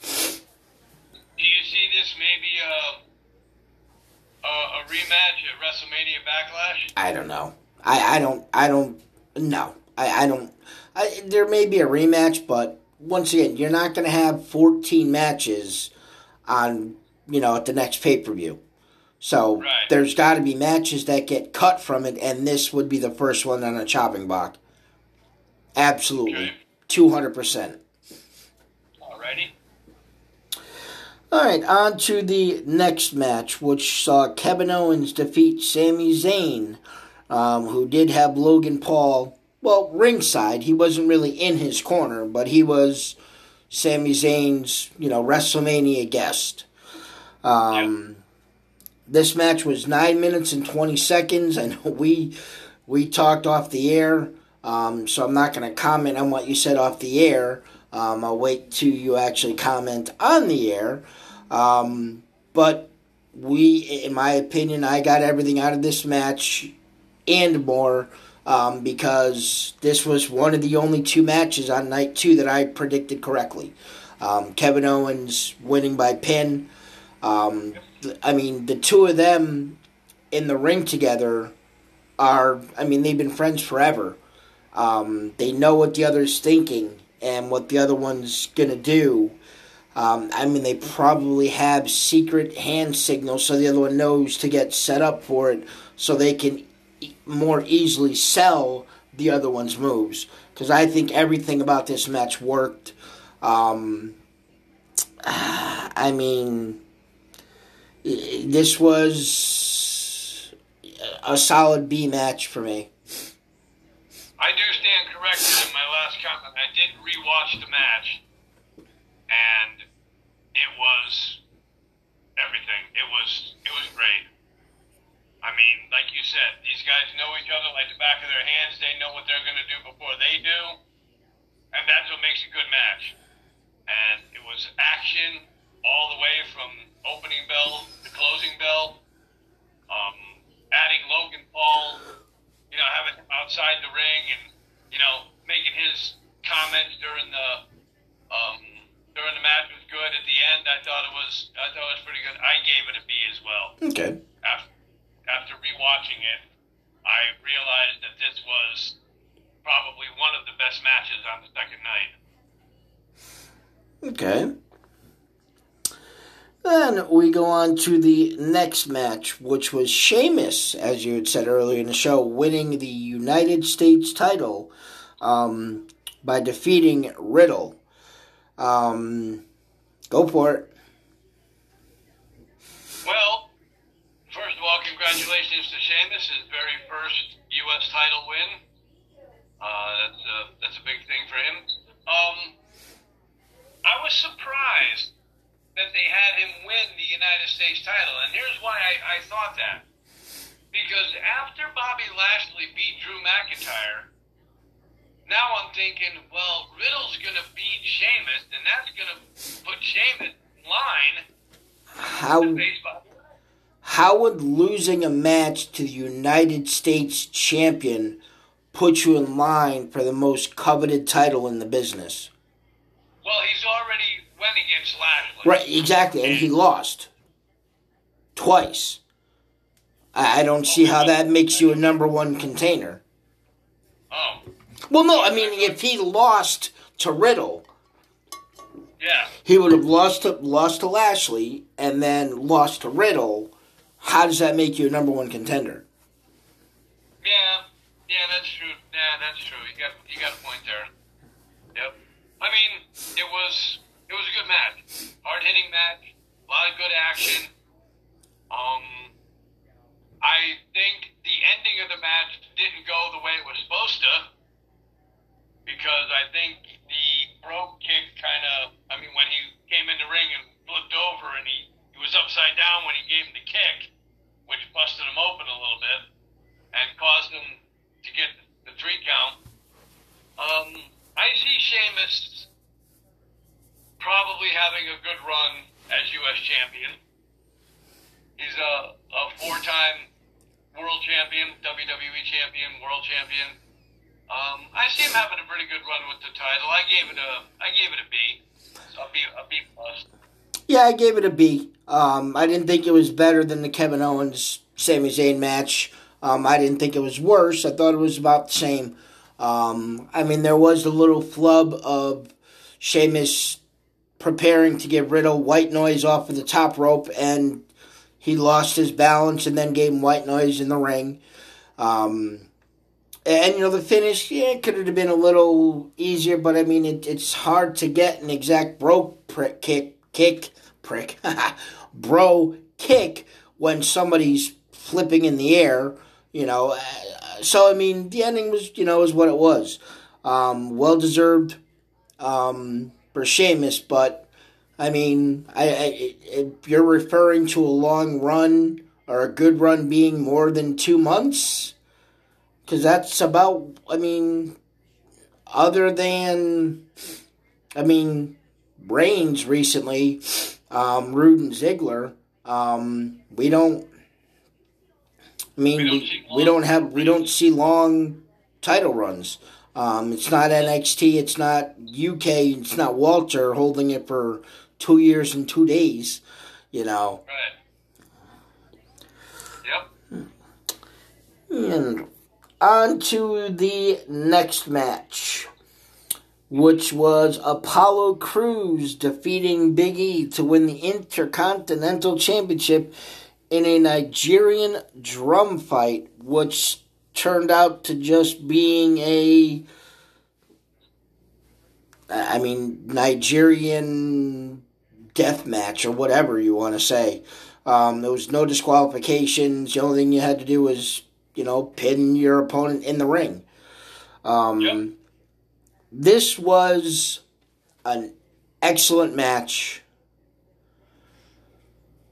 do you see this maybe a, a, a rematch at WrestleMania Backlash? I don't know. I, I don't I don't no. I, I don't I, there may be a rematch, but once again, you're not gonna have fourteen matches on you know at the next pay per view. So Right. there's got to be matches that get cut from it, and this would be the first one on a chopping block. Absolutely, two hundred percent. Alrighty. All right, on to the next match, which saw Kevin Owens defeat Sami Zayn, um, who did have Logan Paul, well, ringside. He wasn't really in his corner, but he was Sami Zayn's, you know, WrestleMania guest. Um, This match was nine minutes and twenty seconds, and we we talked off the air, um, so I'm not going to comment on what you said off the air. Um, I'll wait till you actually comment on the air. Um, but we, in my opinion, I got everything out of this match and more um, because this was one of the only two matches on night two that I predicted correctly. Um, Kevin Owens winning by pin. Um, I mean, the two of them in the ring together are, I mean, they've been friends forever. Um, they know what the other's thinking and what the other one's going to do. Um, I mean, they probably have secret hand signals so the other one knows to get set up for it so they can e- more easily sell the other one's moves. Because I think everything about this match worked. Um, I mean, this was a solid B match for me. I do stand corrected in my last comment. I did rewatch the match, and it was everything. It was it was great. I mean, like you said, these guys know each other like the back of their hands. They know what they're going to do before they do, and that's what makes a good match. And it was action all the way from opening bell to closing bell. Um, adding Logan Paul, you know, having him outside the ring and you know making his comments during the um, during the match was good. At the end, I thought it was I thought it was pretty good. I gave it a B as well. Okay. After after rewatching it, I realized that this was probably one of the best matches on the second night. Okay. Then we go on to the next match, which was Sheamus, as you had said earlier in the show, winning the United States title um, by defeating Riddle. Um, go for it. Well, first of all, congratulations to Sheamus, his very first U.S. title win. Uh, that's a, that's a big thing for him. Um, I was surprised that they had him win the United States title, and here's why I, I thought that. Because after Bobby Lashley beat Drew McIntyre, now I'm thinking, well, Riddle's going to beat Sheamus, and that's going to put Sheamus in line How to face Bobby how would losing a match to the United States champion put you in line for the most coveted title in the business? Well, he's already against Lashley. Right, exactly, and he lost twice. I I don't see how that makes you a number one container. Oh, Well, no, I mean, if he lost to Riddle, yeah. he would have lost to lost to Lashley and then lost to Riddle. How does that make you a number one contender? Yeah, yeah, that's true. Yeah, that's true. You got you got a point there. Yep. I mean, it was it was a good match, hard hitting match, a lot of good action. Um, I think the ending of the match didn't go the way it was supposed to, because I think the broke kick kind of. I mean, when he came in the ring and flipped over, and he he was upside down when he gave him the kick, which busted him open a little bit and caused him to get the three count. Um, I see Sheamus probably having a good run as U.S. champion. He's a, a four-time world champion, WWE champion, world champion. Um, I see him having a pretty good run with the title. I gave it a, I gave it a B, a B, a B plus. Yeah, I gave it a B. Um, I didn't think it was better than the Kevin Owens Sami Zayn match. Um, I didn't think it was worse. I thought it was about the same. Um, I mean, there was a little flub of Sheamus preparing to get Riddle white noise off of the top rope, and he lost his balance and then gave him white noise in the ring. Um, and you know the finish, yeah, it could have been a little easier, but I mean it, it's hard to get an exact bro prick kick kick prick bro kick when somebody's flipping in the air. You know, so I mean the ending was you know is what it was. Um, well deserved um, for Sheamus, but I mean I, I if you're referring to a long run or a good run being more than two months because that's about i mean other than i mean reigns recently um Roode and ziggler um we don't i mean We don't we, we don't have we don't see long title runs um it's not nxt it's not uk it's not walter holding it for two years and two days you know Right. Yep. And on to the next match, which was Apollo Crews defeating Big E to win the Intercontinental Championship in a Nigerian drum fight, which turned out to just being a. I mean, Nigerian death match or whatever you want to say. Um, there was no disqualifications. The only thing you had to do was, you know, pin your opponent in the ring. Um, Yep. This was an excellent match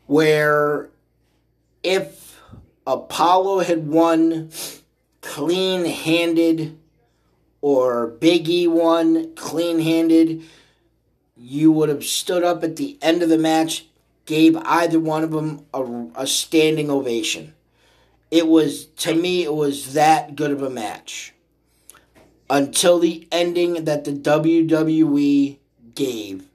where if Apollo had won clean handed or Big E won clean handed, you would have stood up at the end of the match, gave either one of them a, a standing ovation. It was, to me, it was that good of a match. Until the ending that the WWE gave.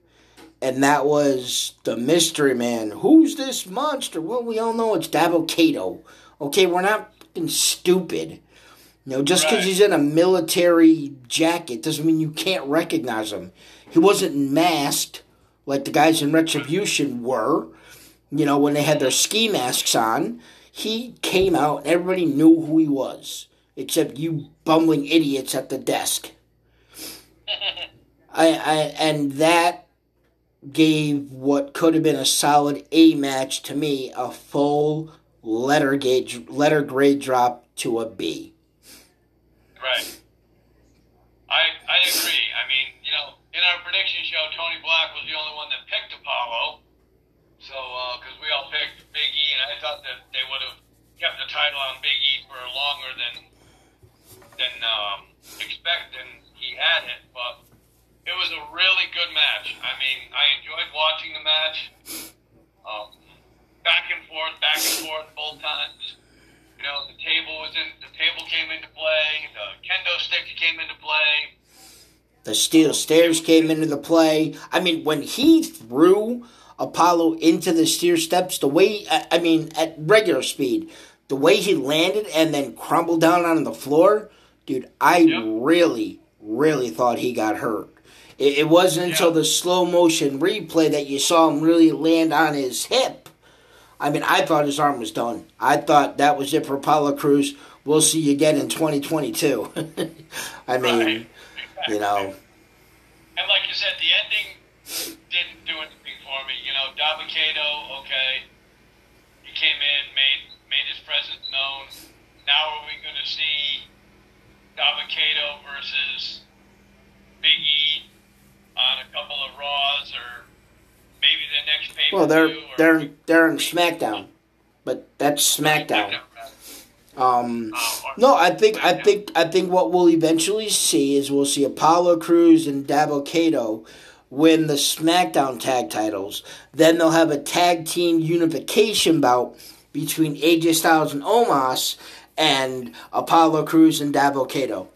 And that was the mystery man. Who's this monster? Well, we all know it's Dabba-Kato. Okay, we're not fucking stupid. You know, just because Right. he's in a military jacket doesn't mean you can't recognize him. He wasn't masked like the guys in Retribution were, you know, when they had their ski masks on. He came out and everybody knew who he was, except you bumbling idiots at the desk. I, I and that gave what could have been a solid A match to me a full letter gauge letter grade drop to a B. Right. I I agree. I mean, you know, in our prediction show, Tony Black was the only one that picked Apollo. So, because we all picked Big E, and I thought that they would have kept the title on Big E for longer than than um, expected. And he had it, but it was a really good match. I mean, I enjoyed watching the match. Um, back and forth, back and forth, both times. You know, the table was in. The table came into play. The kendo stick came into play. The steel stairs came into the play. I mean, when he threw Apollo into the stair steps, the way I I mean, at regular speed, the way he landed and then crumbled down on the floor, dude, I Yep. really, really thought he got hurt. It, it wasn't until the slow motion replay that you saw him really land on his hip. I mean, I thought his arm was done. I thought that was it for Apollo Crews. We'll see you again in 2022. I mean, Right. you know. And like you said, the ending didn't do anything for me. You know, Dabba-Kato, okay, he came in, made made his presence known. Now are we going to see Dabba-Kato versus Big E on a couple of Raws or maybe the next pay Well, they're they're they're in SmackDown, but that's SmackDown. Um, no, I think I think I think what we'll eventually see is we'll see Apollo Crews and Dabba-Kato win the SmackDown tag titles. Then they'll have a tag team unification bout between AJ Styles and Omos and Apollo Crews and Dabba-Kato.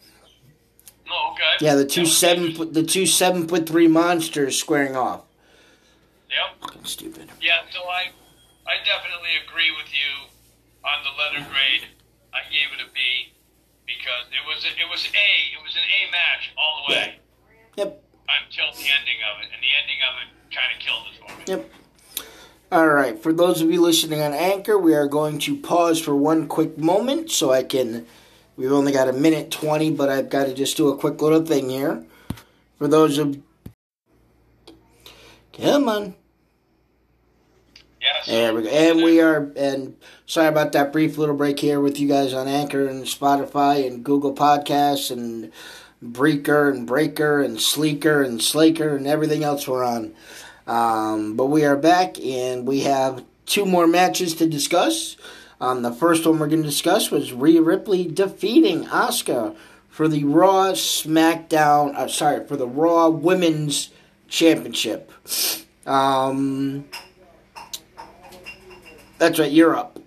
Oh, okay. Yeah, the two seven the two seven foot three monsters squaring off. Yep. Fucking stupid. Yeah, so I I definitely agree with you on the letter grade. I gave it a B because it was a, it was a it was an A match all the way Yeah. Yep. until the ending of it, and the ending of it kind of killed it for me. Yep. All right. For those of you listening on Anchor, we are going to pause for one quick moment so I can. We've only got a minute 20, but I've got to just do a quick little thing here. For those of. Come on. Yes. There we go. And we are. And sorry about that brief little break here with you guys on Anchor and Spotify and Google Podcasts and Breaker and Breaker and Sleeker and Slaker and everything else we're on. Um, but we are back and we have two more matches to discuss. Um, the first one we're going to discuss was Rhea Ripley defeating Asuka for the Raw SmackDown. Uh, sorry, for the Raw Women's Championship. Um, that's right. You're up.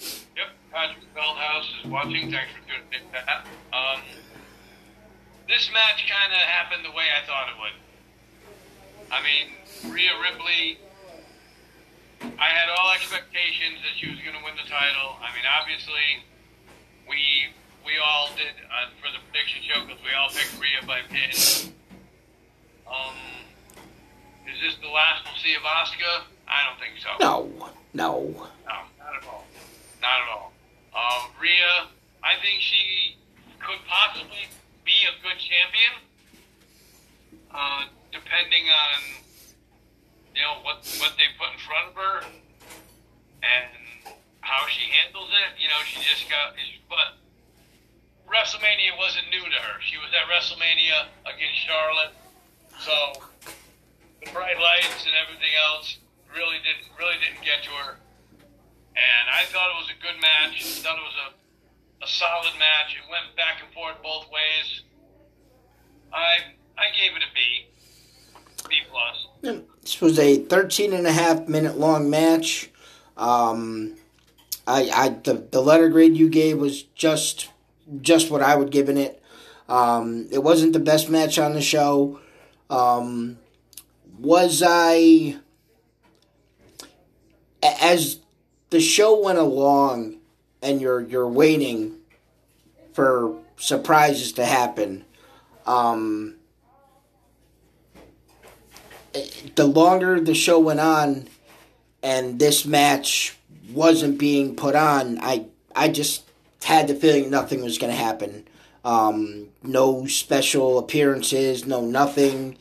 Yep. Patrick Feldhouse is watching. Thanks for tuning in. that. Um, this match kind of happened the way I thought it would. I mean, Rhea Ripley. I had all expectations that she was going to win the title. I mean, obviously, we we all did uh, for the prediction show because we all picked Rhea by pin. Um, is this the last we'll see of Asuka? I don't think so. No, no. No, not at all. Not at all. Um, Rhea, I think she could possibly be a good champion, uh, depending on you know what what they put in front of her and how she handles it. You know, she just got, but WrestleMania wasn't new to her. She was at WrestleMania against Charlotte, so the bright lights and everything else really didn't really didn't get to her. And I thought it was a good match. I thought it was a a solid match. It went back and forth both ways. I I gave it a B. B plus. This was a 13 and a half minute long match. Um, I, I the, the letter grade you gave was just just what I would give in it. Um, it wasn't the best match on the show. Um, was I, as the show went along and you're you're waiting for surprises to happen. Um, the longer the show went on and this match wasn't being put on, I I just had the feeling nothing was going to happen. Um, no special appearances, no nothing,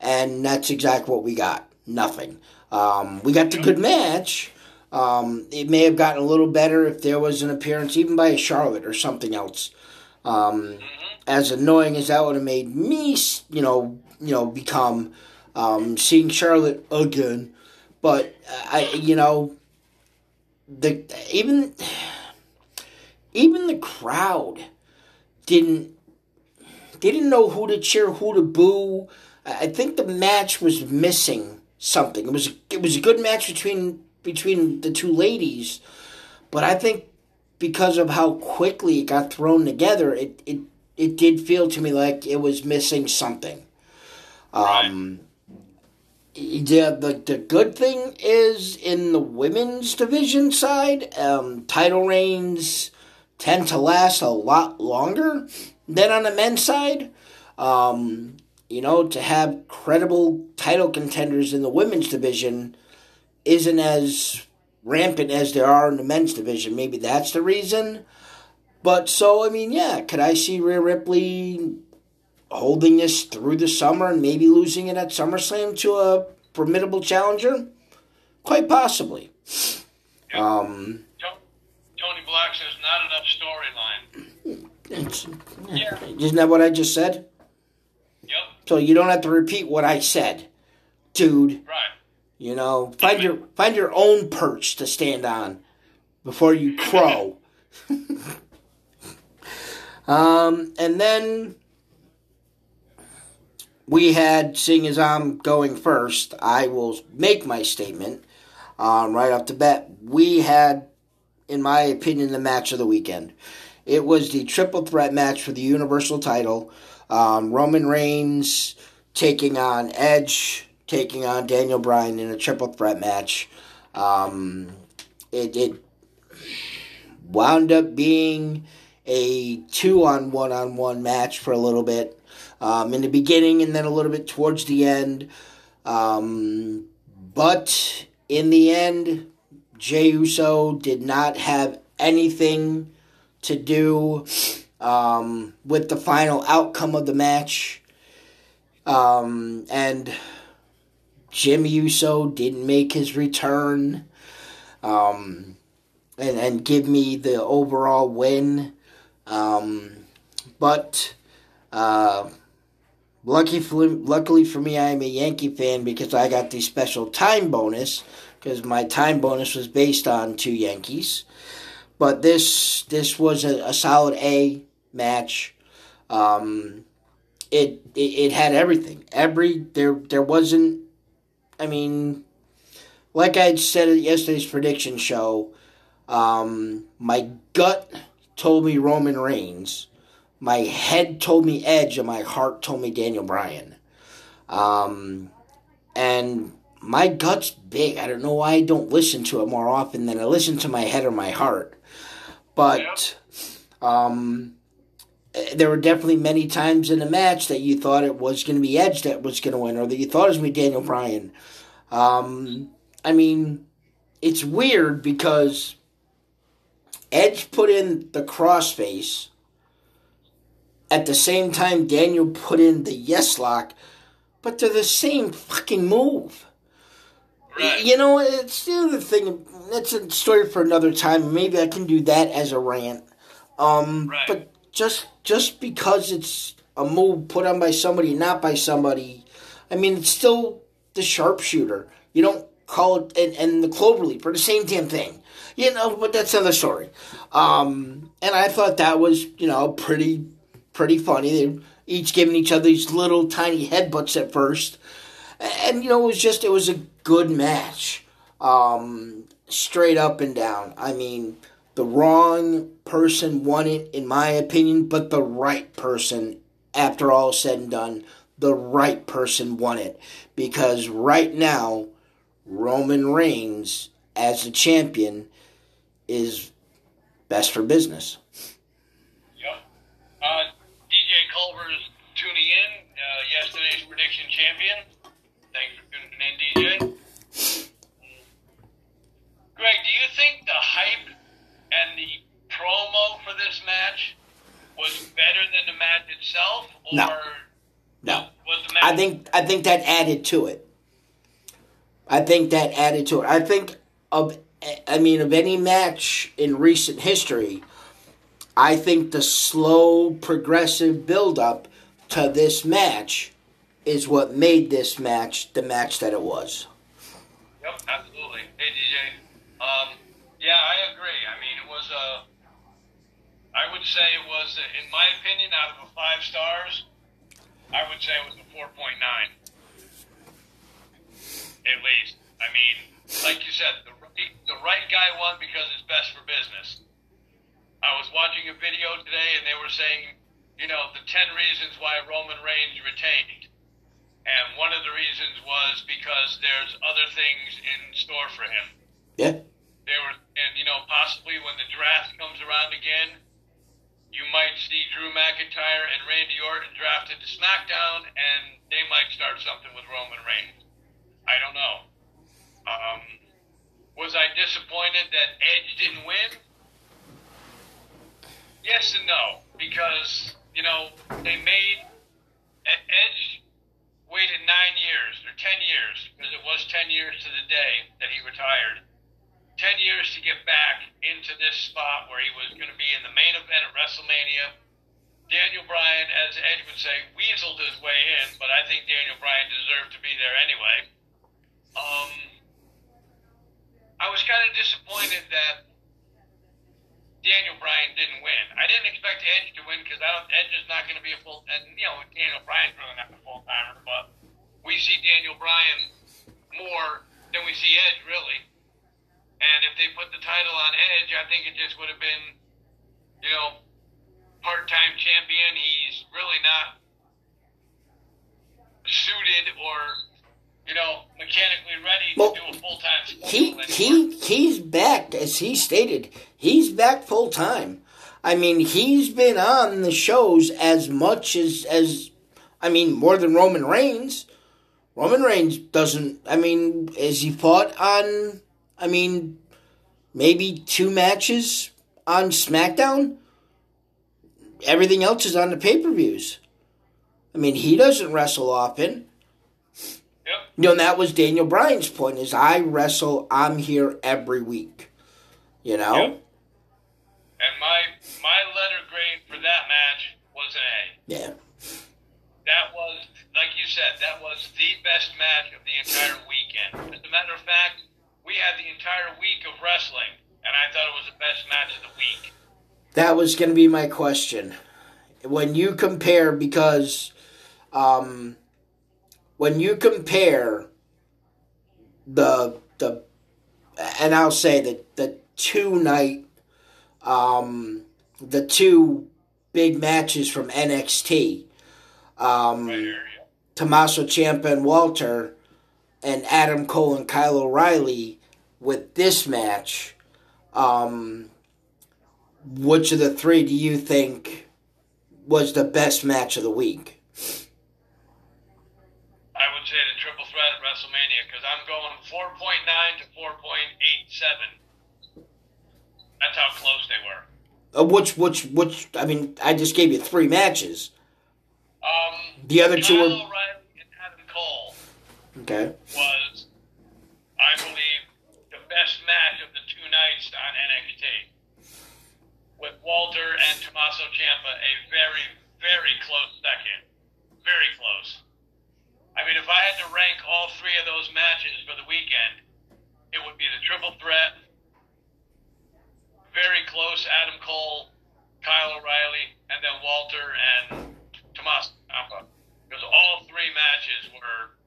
and that's exactly what we got. Nothing. Um, we got the good match. Um, it may have gotten a little better if there was an appearance, even by a Charlotte or something else. Um, as annoying as that would have made me, you know, you know, become um, seeing Charlotte again. But I, you know, the even even the crowd didn't didn't know who to cheer, who to boo. I think the match was missing something. It was it was a good match between between the two ladies, but I think because of how quickly it got thrown together, it it, it did feel to me like it was missing something. Um, yeah, the the good thing is in the women's division side, um, title reigns tend to last a lot longer than on the men's side. Um, you know, to have credible title contenders in the women's division isn't as rampant as there are in the men's division. Maybe that's the reason. But so, I mean, yeah, could I see Rhea Ripley holding this through the summer and maybe losing it at SummerSlam to a formidable challenger? Quite possibly. Um, Tony Black says not enough storyline. Yeah. Isn't that what I just said? So you don't have to repeat what I said, dude. Right. You know, find your find your own perch to stand on before you crow. um, and then we had, seeing as I'm going first, I will make my statement um, right off the bat. We had, in my opinion, the match of the weekend. It was the triple threat match for the Universal title. Um, Roman Reigns taking on Edge, taking on Daniel Bryan in a triple threat match. Um, it, it wound up being a two on one on one match for a little bit um, in the beginning and then a little bit towards the end. Um, but in the end, Jey Uso did not have anything to do um, with the final outcome of the match. Um, and Jim Uso didn't make his return um, and, and give me the overall win. Um, but uh, lucky for, luckily for me, I am a Yankee fan because I got the special time bonus because my time bonus was based on two Yankees. But this this was a, a solid A match. Um, it, it it had everything. Every there there wasn't. I mean, like I had said at yesterday's prediction show, um, my gut told me Roman Reigns, my head told me Edge, and my heart told me Daniel Bryan. Um, and my gut's big. I don't know why I don't listen to it more often than I listen to my head or my heart. But um, there were definitely many times in the match that you thought it was going to be Edge that was going to win, or that you thought it was going to be Daniel Bryan. Um, I mean, it's weird because Edge put in the crossface. At the same time, Daniel put in the yes lock, but they're the same fucking move. Right. You know, it's the other thing. That's a story for another time. Maybe I can do that as a rant. Um, Right. But just just because it's a move put on by somebody, not by somebody. I mean, it's still the sharpshooter. You don't call it and, and the clover leaper the same damn thing. You know, but that's another story. Um, and I thought that was you know pretty pretty funny. They each giving each other these little tiny headbutts at first, and you know it was just it was a good match, um, straight up and down. I mean, the wrong person won it in my opinion, but the right person, after all said and done, the right person won it because right now Roman Reigns as the champion is best for business. Yep. Uh, DJ Culver's tuning in, uh, yesterday's prediction champion. Thanks for tuning in, DJ. Greg, do you think the hype and the promo for this match was better than the match itself, or No. No. was the match? I think I think that added to it. I think that added to it. I think of I mean of any match in recent history, I think the slow progressive build up to this match is what made this match the match that it was. Yep, absolutely. Hey, DJ. Um, yeah, I agree. I mean, it was a. I would say it was, in my opinion, out of the five stars, I would say it was a four point nine. At least. I mean, like you said, the right, the right guy won because it's best for business. I was watching a video today, and they were saying, you know, the ten reasons why Roman Reigns retained. And one of the reasons was because there's other things in store for him. Yeah. There were, and you know, possibly when the draft comes around again, you might see Drew McIntyre and Randy Orton drafted to SmackDown, and they might start something with Roman Reigns. I don't know. Um, was I disappointed that Edge didn't win? Yes and no, because you know they made Edge waited nine years or ten years because it was ten years to the day that he retired. Ten years to get back into this spot where he was going to be in the main event at WrestleMania. Daniel Bryan, as Edge would say, weaseled his way in, but I think Daniel Bryan deserved to be there anyway. Um, I was kind of disappointed that Daniel Bryan didn't win. I didn't expect Edge to win because. Edge is not going to be a full. And you know, Daniel Bryan's really not a full timer, but we see Daniel Bryan more than we see Edge really. And if they put the title on Edge, I think it just would have been, you know, part-time champion. He's really not suited or, you know, mechanically ready Well, to do a full-time he he he's back as he stated. He's back full time i mean he's been on the shows as much as as i mean more than roman reigns. Roman reigns doesn't i mean has he fought on i mean maybe two matches on smackdown everything else is on the pay-per-views i mean he doesn't wrestle often Yep. you know, and that was Daniel Bryan's point is I wrestle, I'm here every week. You know? Yep. And my my letter grade for that match was an A. Yeah. That was, like you said, that was the best match of the entire weekend. As a matter of fact, we had the entire week of wrestling, and I thought it was the best match of the week. That was going to be my question. When you compare, because um, when you compare the the, and I'll say that the two night, um, the two big matches from NXT, um, Right here, yeah. Tommaso Ciampa and Walter, and Adam Cole and Kyle O'Reilly with this match, um, which of the three do you think was the best match of the week? I would say the triple threat at WrestleMania because I'm going 4.9 to 4.87. That's how close they were. Uh, which, which, which? I mean, I just gave you three matches. Um, The other two Kyle were O'Reilly and Adam Cole okay. was, I believe, best match of the two nights on NXT. with Walter and Tommaso Ciampa a very, very close second. Very close. I mean, if I had to rank all three of those matches for the weekend, it would be the triple threat. Very close, Adam Cole, Kyle O'Reilly, and then Walter and Tommaso Ciampa. Because all three matches were,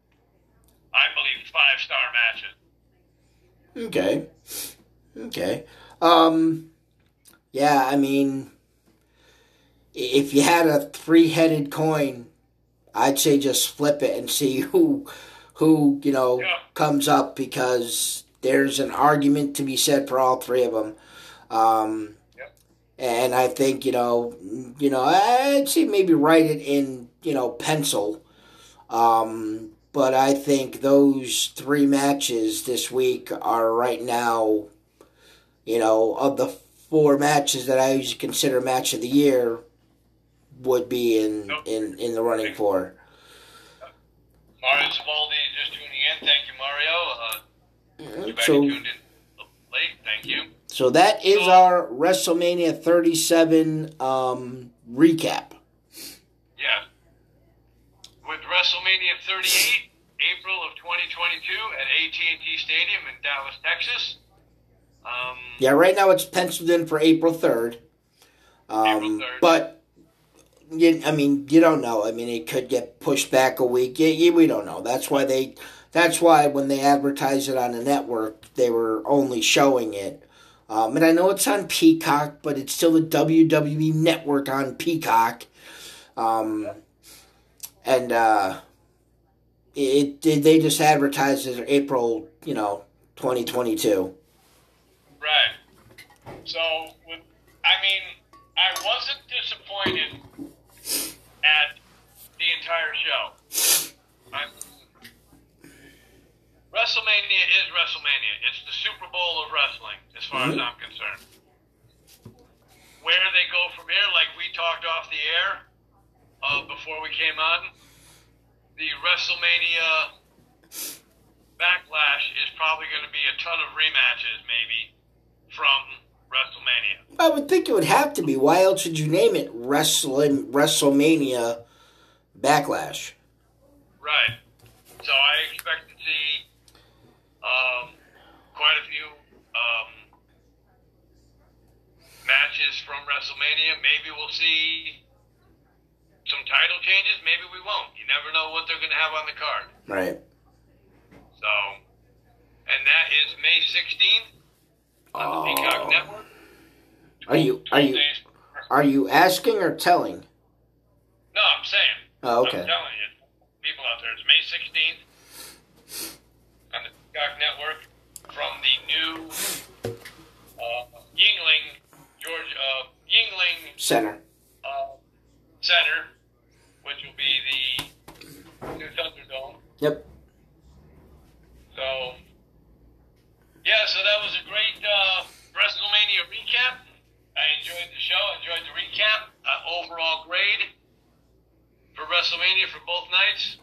I believe, five star matches. Okay. Okay. Um yeah, I mean if you had a three-headed coin, I'd say just flip it and see who who, you know, Yeah. comes up because there's an argument to be said for all three of them. Um Yep. and I think, you know, you know, I'd say maybe write it in, you know, pencil. Um but I think those three matches this week are right now, you know, of the four matches that I usually consider match of the year, would be in Nope. in, in the running for. Mario Savaldi just tuning in. Thank you, Mario. Uh, So tuned in late. Thank you. so that is our WrestleMania 37 um, recap. Yeah. With WrestleMania 38, April of 2022 at AT&T Stadium in Dallas, Texas. Um, Yeah, right now it's penciled in for April 3rd. Um, April 3rd. But you, I mean, you don't know. I mean, it could get pushed back a week. Yeah, yeah, we don't know. That's why they. That's why when they advertise it on the network, they were only showing it. Um, and I know it's on Peacock, but it's still the WWE network on Peacock. Um, and uh, it, it they just advertised it April, you know, twenty twenty two. Right. So, with, I mean, I wasn't disappointed at the entire show. I'm, WrestleMania is WrestleMania. It's the Super Bowl of wrestling, as far as Mhm. I'm concerned. Where they go from here, like we talked off the air uh, before we came on, the WrestleMania backlash is probably going to be a ton of rematches, maybe from WrestleMania. I would think it would have to be. Why else would you name it Wrestling WrestleMania Backlash? Right. So I expect to see um, quite a few um, matches from WrestleMania. Maybe we'll see some title changes. Maybe we won't. You never know what they're going to have on the card. Right. So, and that is May 16th on the Peacock Oh. Network. Are you are you are you asking or telling? No, I'm saying. Oh, okay. I'm telling you, people out there, it's May 16th on the Peacock Network from the new uh, Yuengling, George, uh, Yuengling Center. uh, Center, which will be the new Thunderdome. Yep. So, yeah, so that was a great uh, WrestleMania recap. I enjoyed the show, enjoyed the recap. Uh, overall grade for WrestleMania for both nights,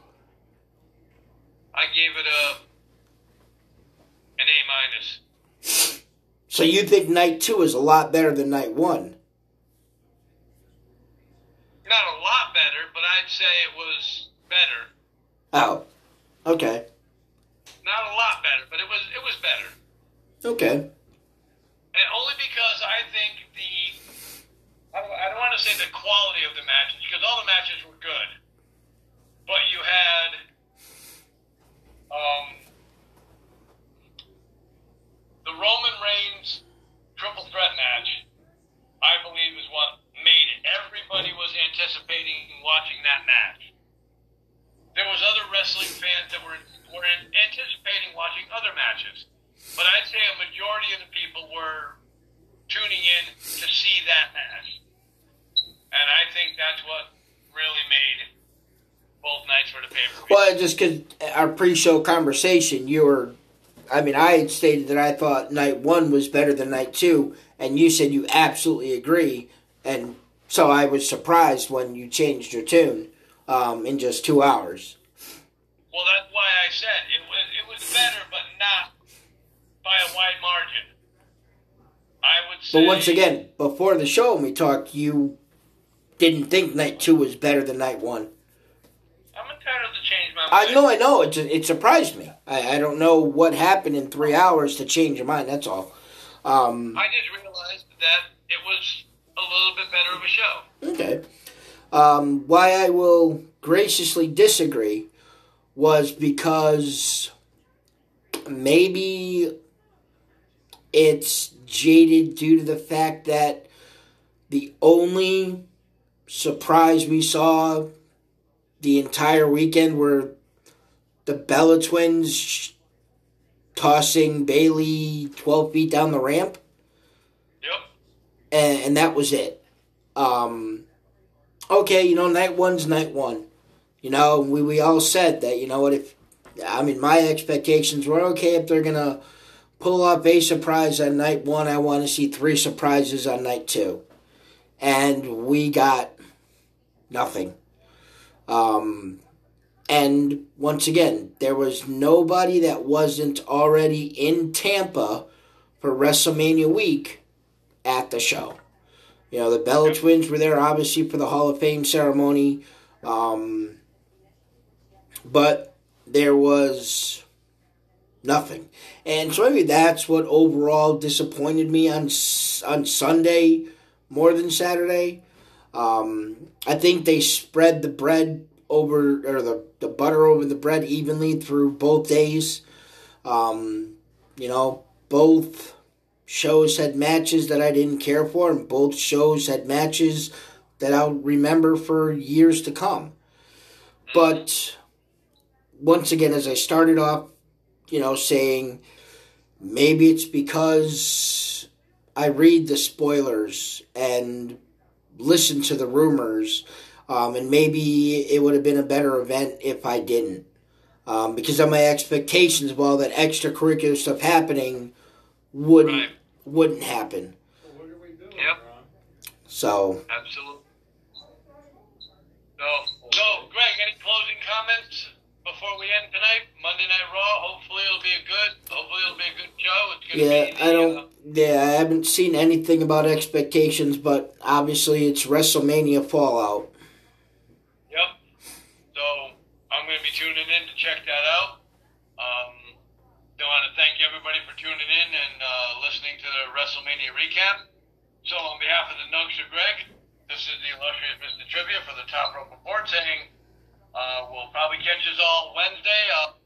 I gave it a an A minus. So you think night two is a lot better than night one? Not a lot better, but I'd say it was better. Oh. Okay. Not a lot better, but it was it was better. Okay. And only because I think the I don't, I don't want to say the quality of the matches because all the matches were good, but you had um, the Roman Reigns triple threat match. I believe is what made it. Everybody was anticipating watching that match. There was other wrestling fans that were were anticipating watching other matches. But I'd say a majority of the people were tuning in to see that match. And I think that's what really made both nights for the pay per view. Well, just because our pre-show conversation, you were, I mean, I had stated that I thought night one was better than night two, and you said you absolutely agree, and so I was surprised when you changed your tune um, in just two hours. Well, that's why I said it was it was better, but not by a wide margin. I would say. But once again, before the show when we talked, you didn't think night two was better than night one. I'm entitled to change my mind. I know, I know. It it surprised me. I, I don't know what happened in three hours to change your mind. That's all. Um, I just realized that it was a little bit better of a show. Okay. Um, why I will graciously disagree was because maybe it's jaded due to the fact that the only surprise we saw the entire weekend were the Bella twins tossing Bayley 12 feet down the ramp. And, and that was it. Um, okay, you know, night one's night one. You know, we, we all said that, you know what, if, I mean, my expectations were okay if they're going to pull off a surprise on night one, I want to see three surprises on night two. And we got nothing. Um, and once again, there was nobody that wasn't already in Tampa for WrestleMania week at the show. You know, the Bella twins were there, obviously, for the Hall of Fame ceremony. Um, but there was nothing. And so maybe that's what overall disappointed me on, on Sunday more than Saturday. Um, I think they spread the bread over, or the, the butter over the bread evenly through both days. Um, you know, both shows had matches that I didn't care for, and both shows had matches that I'll remember for years to come. But once again, as I started off, you know, saying maybe it's because I read the spoilers and listen to the rumors, um, and maybe it would have been a better event if I didn't. Um, because of my expectations of all that extracurricular stuff happening wouldn't Right. Wouldn't happen. Yep. So Absolutely. So, so, Greg, any closing comments before we end tonight? Monday Night Raw. Hopefully, it'll be a good. Hopefully, it'll be a good show. It's gonna yeah, be. I don't. uh, Yeah, I haven't seen anything about expectations, but obviously it's WrestleMania Fallout. Yep. So I'm going to be tuning in to check that out. Want to thank everybody for tuning in and uh, listening to the WrestleMania recap. So on behalf of the Nugs of Greg, this is the illustrious Mr. Trivia for the Top Rope Report saying uh, we'll probably catch us all Wednesday. Uh,